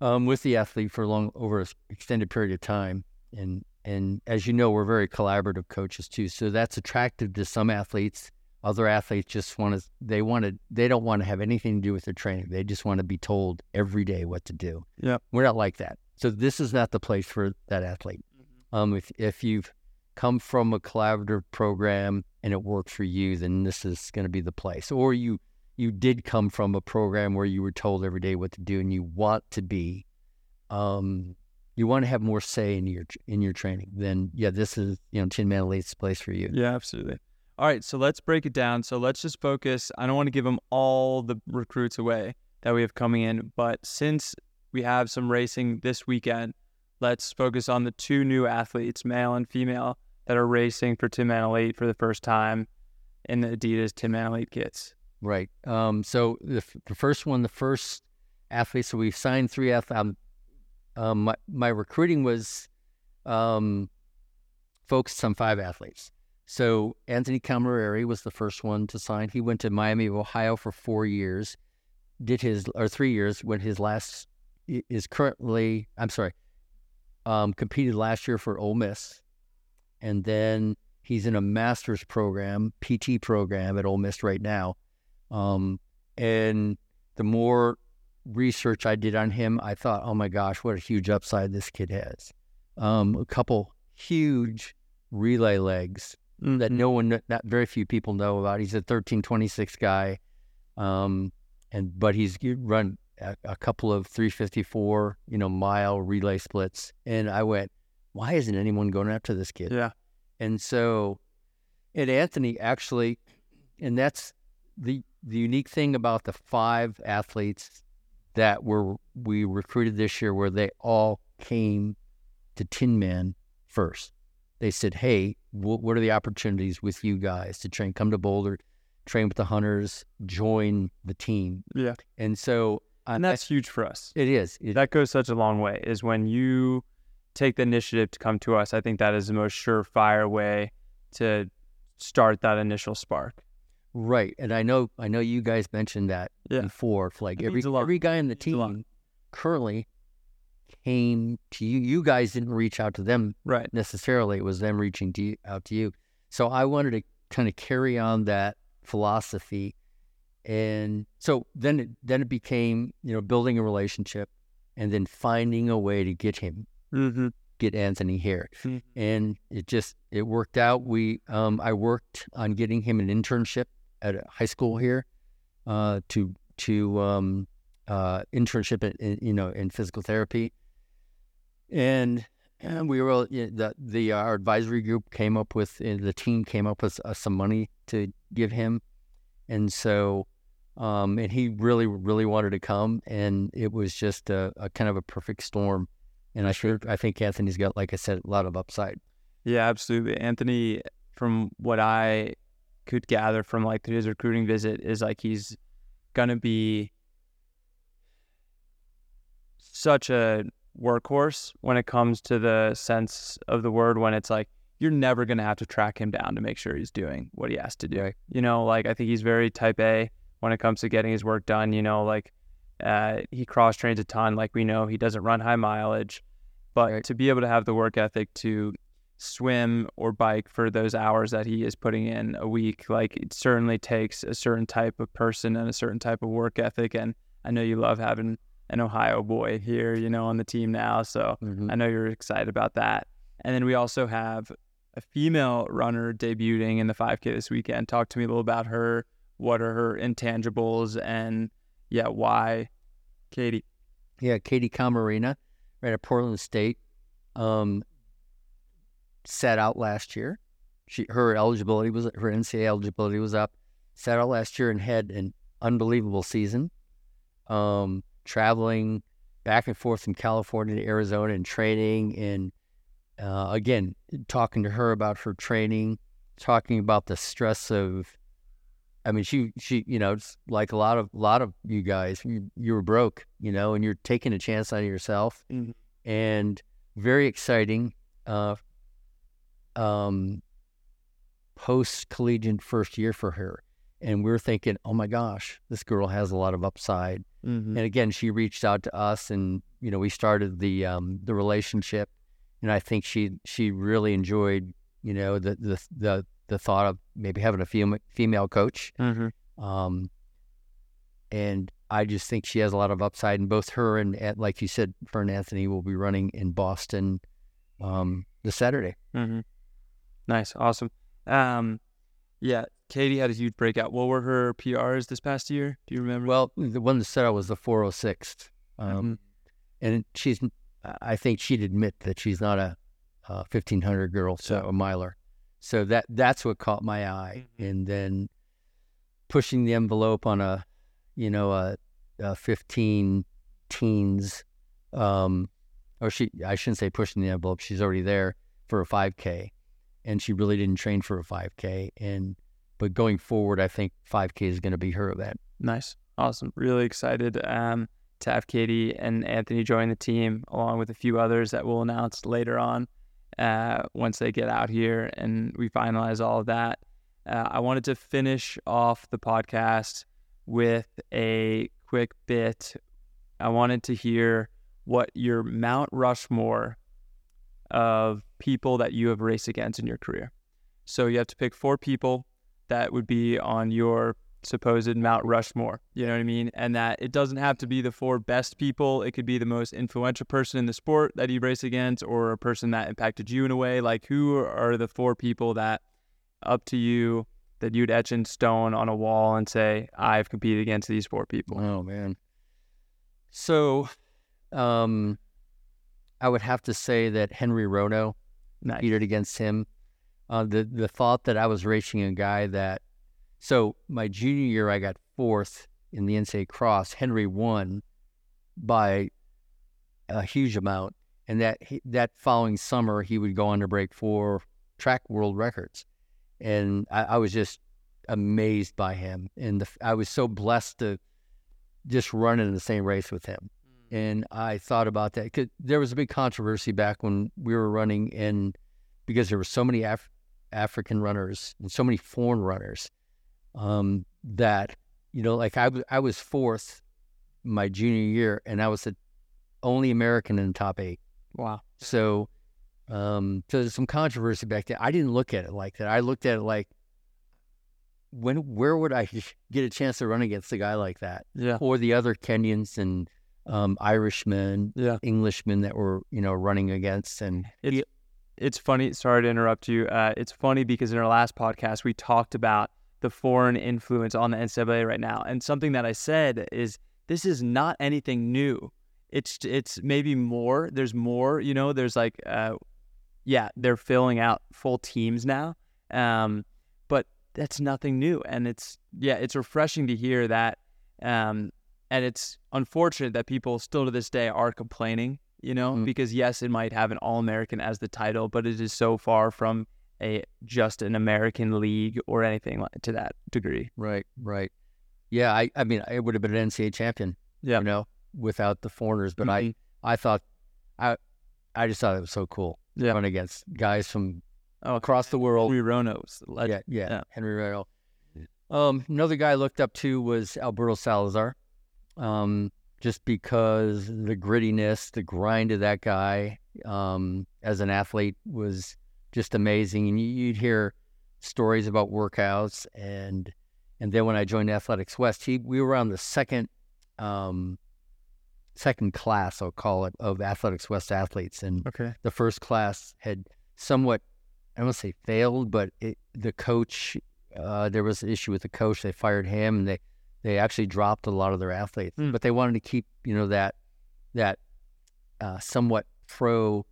um, with the athlete for long over an extended period of time, and and as you know, we're very collaborative coaches too. So that's attractive to some athletes. Other athletes just want to they want to they don't want to have anything to do with their training. They just want to be told every day what to do. Yeah. we're not like that. So this is not the place for that athlete. Um, if if you've come from a collaborative program and it worked for you, then this is going to be the place. Or you you did come from a program where you were told every day what to do, and you want to be, um, you want to have more say in your in your training. Then yeah, this is you know Tinman Elite's place for you. Yeah, absolutely. All right, so let's break it down. So let's just focus. I don't want to give them all the recruits away that we have coming in, but since we have some racing this weekend, let's focus on the two new athletes, male and female, that are racing for Tinman Elite for the first time in the Adidas Tinman Elite kits. Right. Um, so the, f- the first one, the first athlete. So we signed three athletes. Um, um, my, my recruiting was um, focused on five athletes. So Anthony Camerieri was the first one to sign. He went to Miami of Ohio for four years, did his or three years. When his last is currently, I'm sorry, um, competed last year for Ole Miss, and then he's in a master's program, PT program at Ole Miss right now. Um, and the more research I did on him, I thought, oh my gosh, what a huge upside this kid has. Um, a couple huge relay legs that no one, not very few people know about. He's a thirteen twenty six guy, um, and but he's run a, a couple of three fifty four, you know, mile relay splits, and I went, why isn't anyone going after this kid? Yeah. And so, and Anthony actually, and that's the the unique thing about the five athletes that were we recruited this year, where they all came to Tinman first. They said, "Hey, wh- what are the opportunities with you guys to train? Come to Boulder, train with the hunters, join the team." Yeah. And so, And that's huge for us. it is. It, that goes such a long way is when you take the initiative to come to us i think that is the most surefire way to start that initial spark Right, and I know I know you guys mentioned that Yeah. before. Like It every means a lot. every guy in the It means a lot. team currently came to you. You guys didn't reach out to them Right. necessarily. It was them reaching to you, out to you. So I wanted to kind of carry on that philosophy, and so then it, then it became you know building a relationship, and then finding a way to get him Mm-hmm. get Anthony here, Mhm. and it just it worked out. We um, I worked on getting him an internship at a high school here, uh, to to um, uh, internship in, in you know in physical therapy, and and we were you know, the the our advisory group came up with the team came up with uh, some money to give him, and so. Um, and he really, really wanted to come, and it was just a, a kind of a perfect storm. And I think I think Anthony's got, like I said, a lot of upside. Yeah, absolutely. Anthony, from what I could gather from like his recruiting visit, is like he's gonna be such a workhorse when it comes to the sense of the word. When it's like you're never gonna have to track him down to make sure he's doing what he has to do. Right. You know, like I think he's very type A when it comes to getting his work done. You know, like uh, he cross trains a ton. Like we know he doesn't run high mileage, but Right. to be able to have the work ethic to swim or bike for those hours that he is putting in a week, like it certainly takes a certain type of person and a certain type of work ethic. And I know you love having an Ohio boy here, you know, on the team now. So Mhm. I know you're excited about that. And then we also have a female runner debuting in the 5K this weekend. Talk to me a little about her. What are her intangibles and yeah, why Katie? Yeah, Katie Camarena, right at Portland State, um, sat out last year. She her eligibility was her NCAA eligibility was up. Set out last year and had an unbelievable season. Um, traveling back and forth from California to Arizona and training and uh, again talking to her about her training, talking about the stress of. I mean, she she you know it's like a lot of a lot of you guys, you, you were broke, you know, and you're taking a chance on yourself, Mhm. and very exciting. Uh, um, post collegiate first year for her, and we're thinking, oh my gosh, this girl has a lot of upside. Mm-hmm. And again, she reached out to us, and you know, we started the um, the relationship, and I think she she really enjoyed, you know, the the the the thought of maybe having a female female coach. Mm-hmm. Um, and I just think she has a lot of upside, and both her and, and like you said, Fern Anthony will be running in Boston um, this Saturday. Mm-hmm. Nice, awesome. Um, yeah, Katie had a huge breakout. What were her PRs this past year? Do you remember? Well, the one that set out was the 406. Um, And she's, I think she'd admit that she's not a, a 1500 girl, so a miler. So that that's what caught my eye. And then pushing the envelope on a, you know, a, a 15 teens, um, or she, I shouldn't say pushing the envelope. She's already there for a 5K, and she really didn't train for a 5K. And but going forward, I think 5K is going to be her event. Nice. Awesome. Really excited um, to have Katie and Anthony join the team, along with a few others that we'll announce later on uh, once they get out here and we finalize all of that. Uh, I wanted to finish off the podcast with a quick bit. I wanted to hear what your Mount Rushmore of people that you have raced against in your career. So you have to pick four people that would be on your supposed Mount Rushmore. You know what I mean? And that it doesn't have to be the four best people. It could be the most influential person in the sport that you race against or a person that impacted you in a way. Like who are the four people that up to you that you'd etch in stone on a wall and say, I've competed against these four people? Oh man. So, um, I would have to say that Henry Rono Nice. competed against him. Uh, the the thought that I was racing a guy that, so my junior year I got fourth in the NCAA cross. Henry won by a huge amount, and that that following summer he would go on to break four track world records, and I, I was just amazed by him, and the, I was so blessed to just run in the same race with him. And I thought about that because there was a big controversy back when we were running in because there were so many Af- African runners and so many foreign runners um, that you know, like I, w- I was fourth my junior year, and I was the only American in the top eight. Wow. So, um, so there's some controversy back then. I didn't look at it like that. I looked at it like, when where would I [laughs] get a chance to run against a guy like that, Yeah. or the other Kenyans and um, Irishmen, Yeah. Englishmen that were you know running against, and It's it's funny. Sorry to interrupt you. Uh, it's funny because in our last podcast we talked about the foreign influence on the NCAA right now, and something that I said is this is not anything new. It's it's maybe more. There's more. You know, there's like, uh, yeah, they're filling out full teams now, um, but that's nothing new, and it's yeah, it's refreshing to hear that. Um, and it's unfortunate that people still to this day are complaining you know, Mm. because yes, it might have an All American as the title, but it is so far from a just an American league or anything to that degree. right, right, yeah. I I mean, it would have been an NCAA champion, Yeah. you know, without the foreigners. But Mhm. I I thought I I just thought it was so cool Yeah. run against guys from Oh, across the world. Henry Rono Yeah, yeah, Yeah. Henry Rail. Um, another guy I looked up to was Alberto Salazar, um, just because the grittiness, the grind of that guy um, as an athlete was just amazing. And you, you'd hear stories about workouts, and and then when I joined Athletics West, he we were on the second um, second class, I'll call it, of Athletics West athletes, and Okay. the first class had somewhat, I don't want to say failed, but it, the coach, uh, there was an issue with the coach. They fired him, and they they actually dropped a lot of their athletes. Hmm. But they wanted to keep, you know, that that uh, somewhat pro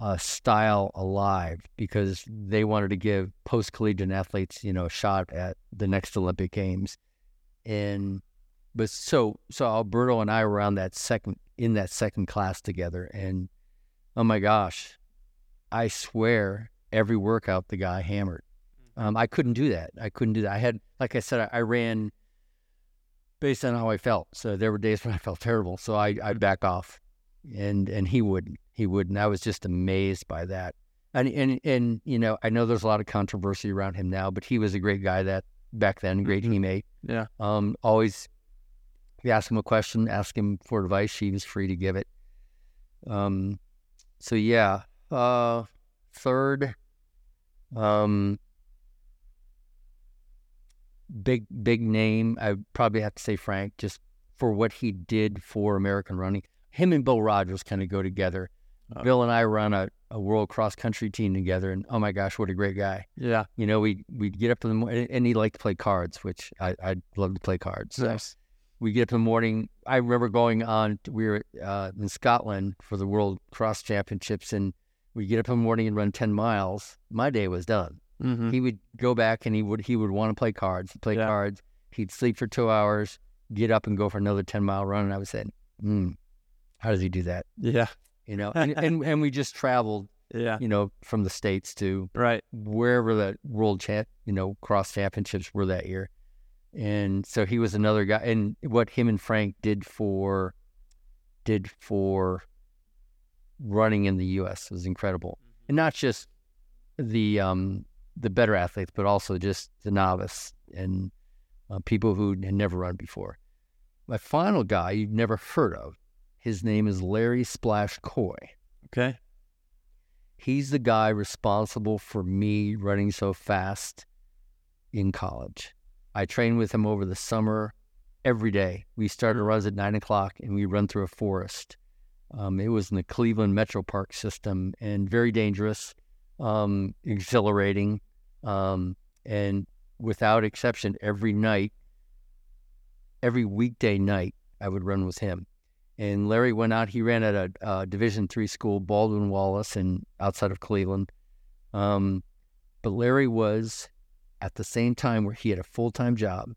uh, style alive because they wanted to give post collegiate athletes, you know, a shot at the next Olympic Games. And but so so Alberto and I were on that second in that second class together, and oh my gosh, I swear every workout the guy hammered. Um, I couldn't do that. I couldn't do that. I had, like I said, I, I ran based on how I felt. So there were days [laughs] when I felt terrible, so I I'd back off, and and he wouldn't. He wouldn't. I was just amazed by that. And and and you know, I know there's a lot of controversy around him now, but he was a great guy that back then, great Mhm. teammate. Yeah. Um, always, you ask him a question, ask him for advice. He was free to give it. Um, so yeah. Uh, third, um, big big name. I probably have to say Frank, just for what he did for American running. Him and Bill Rodgers kind of go together. Oh. Bill and I run a, a world cross country team together, and oh my gosh, what a great guy! Yeah. You know, we we'd get up in the morning, and he liked to play cards, which I I love to play cards. So Nice. we get up in the morning. I remember going on. We were uh, in Scotland for the World Cross Championships, and we get up in the morning and run ten miles. My day was done. Mm-hmm. He would go back and he would he would want to play cards. Play Yeah. cards. He'd sleep for two hours, get up and go for another ten mile run. And I would say, hmm, how does he do that? Yeah. You know, [laughs] and, and and we just traveled, Yeah. you know, from the states to Right. wherever the world champ, you know, cross championships were that year. And so he was another guy. And what him and Frank did for, did for running in the U.S. was incredible. And not just the um the better athletes, but also just the novice and uh, people who had never run before. My final guy you've never heard of, his name is Larry Splash Coy. Okay. He's the guy responsible for me running so fast in college. I trained with him over the summer every day. We started runs at nine o'clock and we run through a forest. Um, it was in the Cleveland Metro Park system and very dangerous, um, exhilarating, um, and without exception, every night, every weekday night, I would run with him. And Larry went out. He ran at a, uh Division three school, Baldwin Wallace, and outside of Cleveland. Um, but Larry was at the same time where he had a full time job.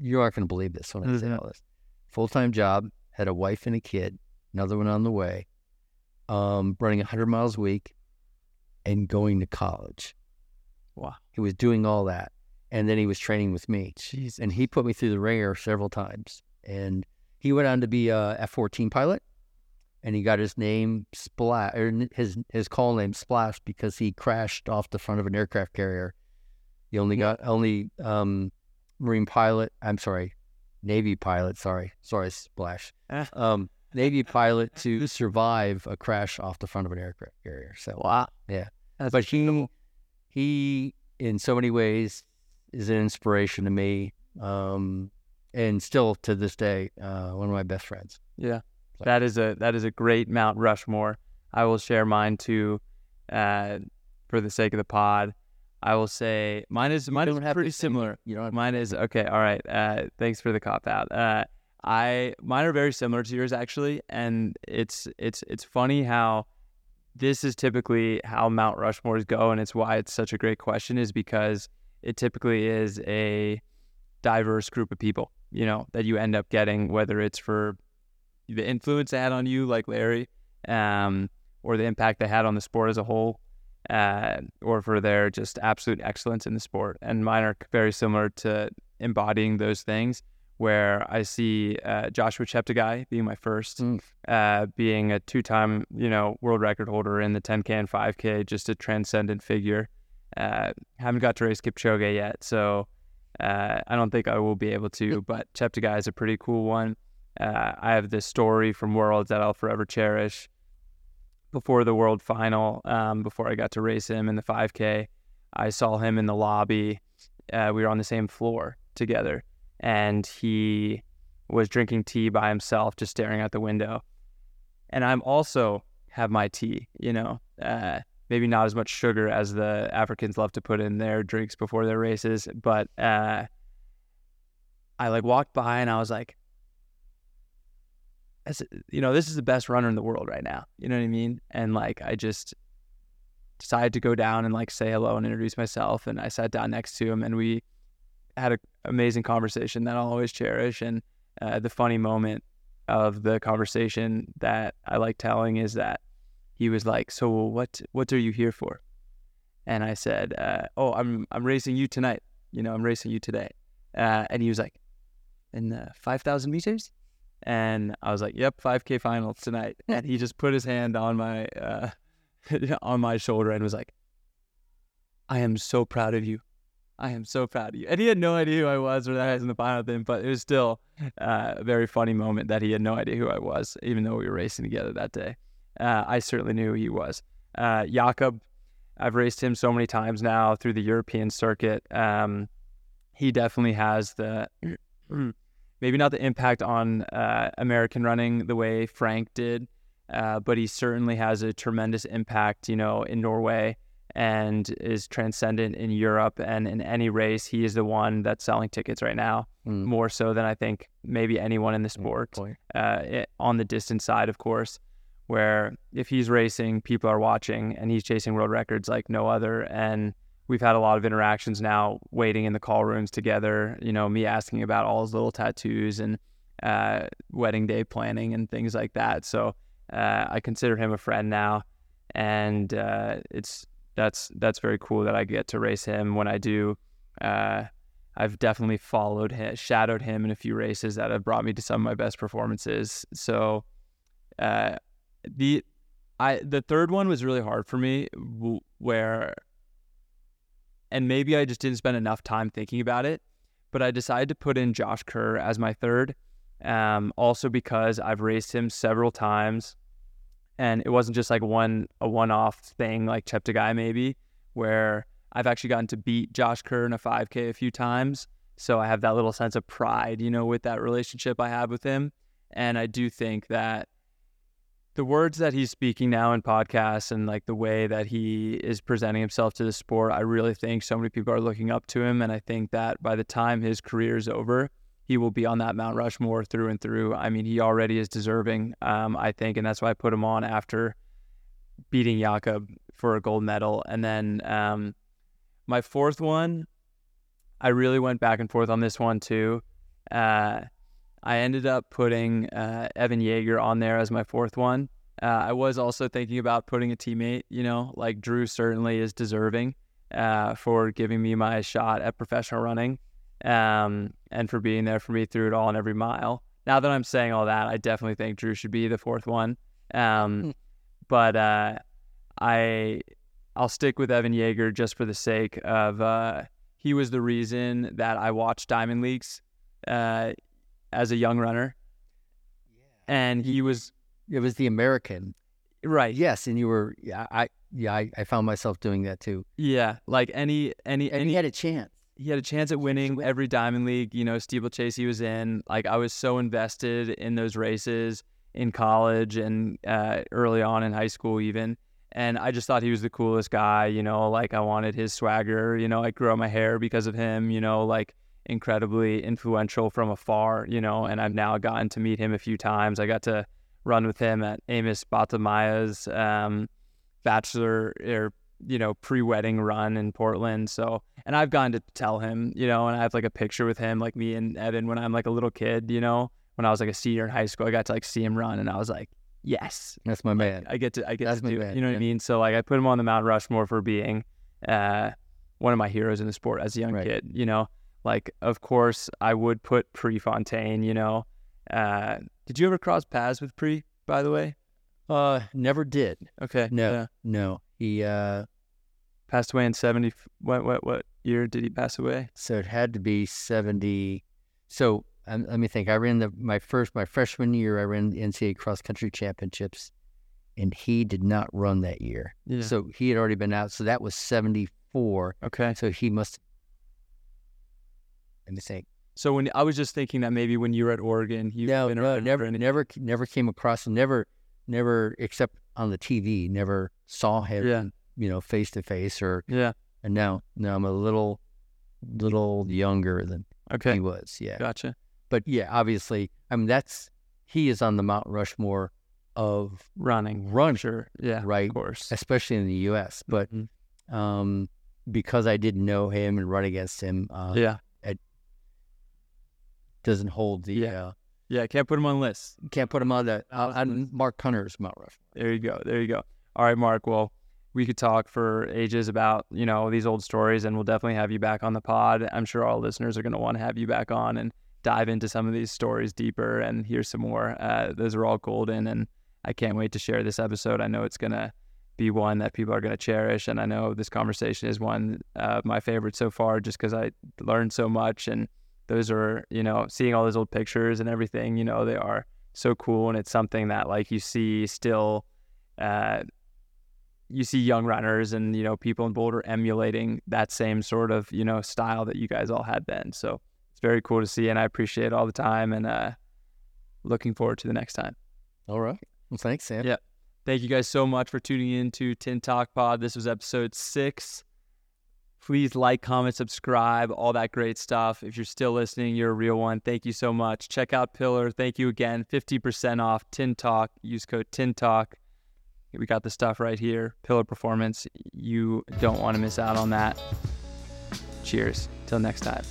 You aren't going to believe this when I say all this. Full time job, had a wife and a kid, another one on the way, um, running 100 miles a week, and going to college. Wow. He was doing all that. And then he was training with me. Jeez. And he put me through the ringer several times. And he went on to be a F 14 pilot. And he got his name Splash, or his his call name Splash because he crashed off the front of an aircraft carrier. The only got only um, Marine pilot. I'm sorry, Navy pilot. Sorry, sorry, Splash. Ah. Um, Navy pilot to survive a crash off the front of an aircraft carrier. So Wow. Yeah. That's but he he in so many ways is an inspiration to me um and still to this day uh one of my best friends Yeah, that is a that is a great Mount Rushmore. I will share mine too, uh, for the sake of the pod. I will say mine is mine is don't have to pretty similar. you know Mine is okay. All right. Uh, thanks for the cop out. Uh, I mine are very similar to yours actually, and it's it's it's funny how this is typically how Mount Rushmores go, and it's why it's such a great question is because it typically is a diverse group of people, you know, that you end up getting, whether it's for the influence they had on you, like Larry, um, or the impact they had on the sport as a whole, uh, or for their just absolute excellence in the sport. And mine are very similar to embodying those things. Where I see uh, Joshua Cheptegei being my first, Mm. uh, being a two-time, you know, world record holder in the 10K and 5K, just a transcendent figure. Uh, haven't got to race Kipchoge yet, so uh, I don't think I will be able to. But Cheptegei is a pretty cool one. Uh, I have this story from Worlds that I'll forever cherish. Before the World Final, um, before I got to race him in the 5K, I saw him in the lobby. Uh, we were on the same floor together, and he was drinking tea by himself, just staring out the window. And I'm also have my tea, you know, uh, maybe not as much sugar as the Africans love to put in their drinks before their races, but uh, I like walked by and I was like, you know, this is the best runner in the world right now. You know what I mean? And like, I just decided to go down and like say hello and introduce myself. And I sat down next to him and we had an amazing conversation that I'll always cherish. And uh, the funny moment of the conversation that I like telling is that he was like, "So what? What are you here for?" And I said, uh, "Oh, I'm I'm racing you tonight. You know, I'm racing you today." Uh, and he was like, "In uh, five thousand meters?" And I was like, "Yep, 5K finals tonight." [laughs] and he just put his hand on my uh, [laughs] on my shoulder and was like, "I am so proud of you. I am so proud of you." And he had no idea who I was or that I was in the final thing, but it was still uh, a very funny moment that he had no idea who I was, even though we were racing together that day. Uh, I certainly knew who he was. Uh, Jakob, I've raced him so many times now through the European circuit. Um, he definitely has the [clears throat] maybe not the impact on uh, American running the way Frank did, uh, but he certainly has a tremendous impact, you know, in Norway and is transcendent in Europe and in any race. He is the one that's selling tickets right now, Mm. more so than I think maybe anyone in the sport point. uh, it, on the distance side, of course, where if he's racing, people are watching and he's chasing world records like no other. And we've had a lot of interactions now waiting in the call rooms together, you know, me asking about all his little tattoos and uh, wedding day planning and things like that. So uh, I consider him a friend now. And uh, it's that's that's very cool that I get to race him when I do. Uh, I've definitely followed him, shadowed him in a few races that have brought me to some of my best performances. So, uh, the I the third one was really hard for me, where, and maybe I just didn't spend enough time thinking about it, but I decided to put in Josh Kerr as my third, um, also because I've raced him several times, and it wasn't just like one a one off thing like Cheptegei maybe, where I've actually gotten to beat Josh Kerr in a 5K a few times. So I have that little sense of pride, you know, with that relationship I have with him. And I do think that the words that he's speaking now in podcasts and like the way that he is presenting himself to the sport, I really think so many people are looking up to him. And I think that by the time his career is over, he will be on that Mount Rushmore through and through. I mean, he already is deserving, um, I think. And that's why I put him on after beating Jakob for a gold medal. And then, um, my fourth one, I really went back and forth on this one too. Uh, I ended up putting uh, Evan Jager on there as my fourth one. Uh, I was also thinking about putting a teammate, you know, like Drew certainly is deserving uh, for giving me my shot at professional running um, and for being there for me through it all and every mile. Now that I'm saying all that, I definitely think Drew should be the fourth one. Um, but uh, I I'll stick with Evan Jager just for the sake of uh, he was the reason that I watched Diamond Leagues uh, as a young runner. yeah. and he was It was the American. right. Yes, and you were. Yeah, I yeah, I, I found myself doing that too. Yeah, like any any And any he had a chance. He had a chance at winning win. every diamond league you know steeplechase he was in like i was so invested in those races in college and uh, early on in high school even and i just thought he was the coolest guy you know like i wanted his swagger you know i grew out my hair because of him you know like incredibly influential from afar you know and i've now gotten to meet him a few times i got to run with him at Amos Bartelsmeyer's um, bachelor or you know pre-wedding run in Portland. So, and I've gone to tell him, you know, and I have like a picture with him, like me and Evan when I'm like a little kid, you know, when I was like a senior in high school, I got to like see him run, and I was like, yes, That's my man. I get to, I get That's to do man, You know what I mean? So like, I put him on the Mount Rushmore for being uh, one of my heroes in the sport as a young Right. kid. You know, like of course I would put Prefontaine. You know, uh, did you ever cross paths with Pre? By the way, Uh, never did. okay, No, yeah. no. He uh, passed away in 70 what what what year did he pass away so it had to be seventy. So um, let me think. I ran the my first my freshman year. I ran the NCAA cross country championships, and he did not run that year. yeah So he had already been out. So that was seventy four. okay So he must. Let me think. so when i was just thinking that maybe when you were at oregon you No, no, never, never, never came across. Never, never, except on the TV. Never saw him. Yeah. You know, face to face or. yeah And now, now I'm a little, little younger than okay he was. Yeah. gotcha But yeah, obviously, I mean that's he is on the Mount Rushmore of running run, sure yeah right? of course Especially in the U.S. But Mhm. um, because I didn't know him and run against him, uh, yeah doesn't hold the. Yeah. Uh, yeah can't put him on lists. Can't put him on that. uh, on Marc Hunter's Mount Rushmore. there you go there you go. All right Marc well we could talk for ages about you know these old stories and we'll definitely have you back on the pod. I'm sure all listeners are going to want to have you back on and dive into some of these stories deeper and hear some more. Uh, those are all golden and i can't wait to share this episode. I know it's going to be one that people are going to cherish and i know this conversation is one of my favorites so far just because i learned so much and those are you know seeing all those old pictures and everything you know they are so cool and it's something that like you see still uh, you see young runners and you know people in Boulder emulating that same sort of you know style that you guys all had then. So it's very cool to see, and I appreciate all the time, and uh, looking forward to the next time. All right. Well, thanks, Sam. Yeah. Thank you guys so much for tuning in to Tin Talk Pod. This was episode six. Please like, comment, subscribe, all that great stuff. If you're still listening, you're a real one. Thank you so much. Check out Pillar. Thank you again. 50% off Tin Talk. Use code Tin Talk. We got the stuff right here. Pillar Performance. You don't want to miss out on that. Cheers. Till next time.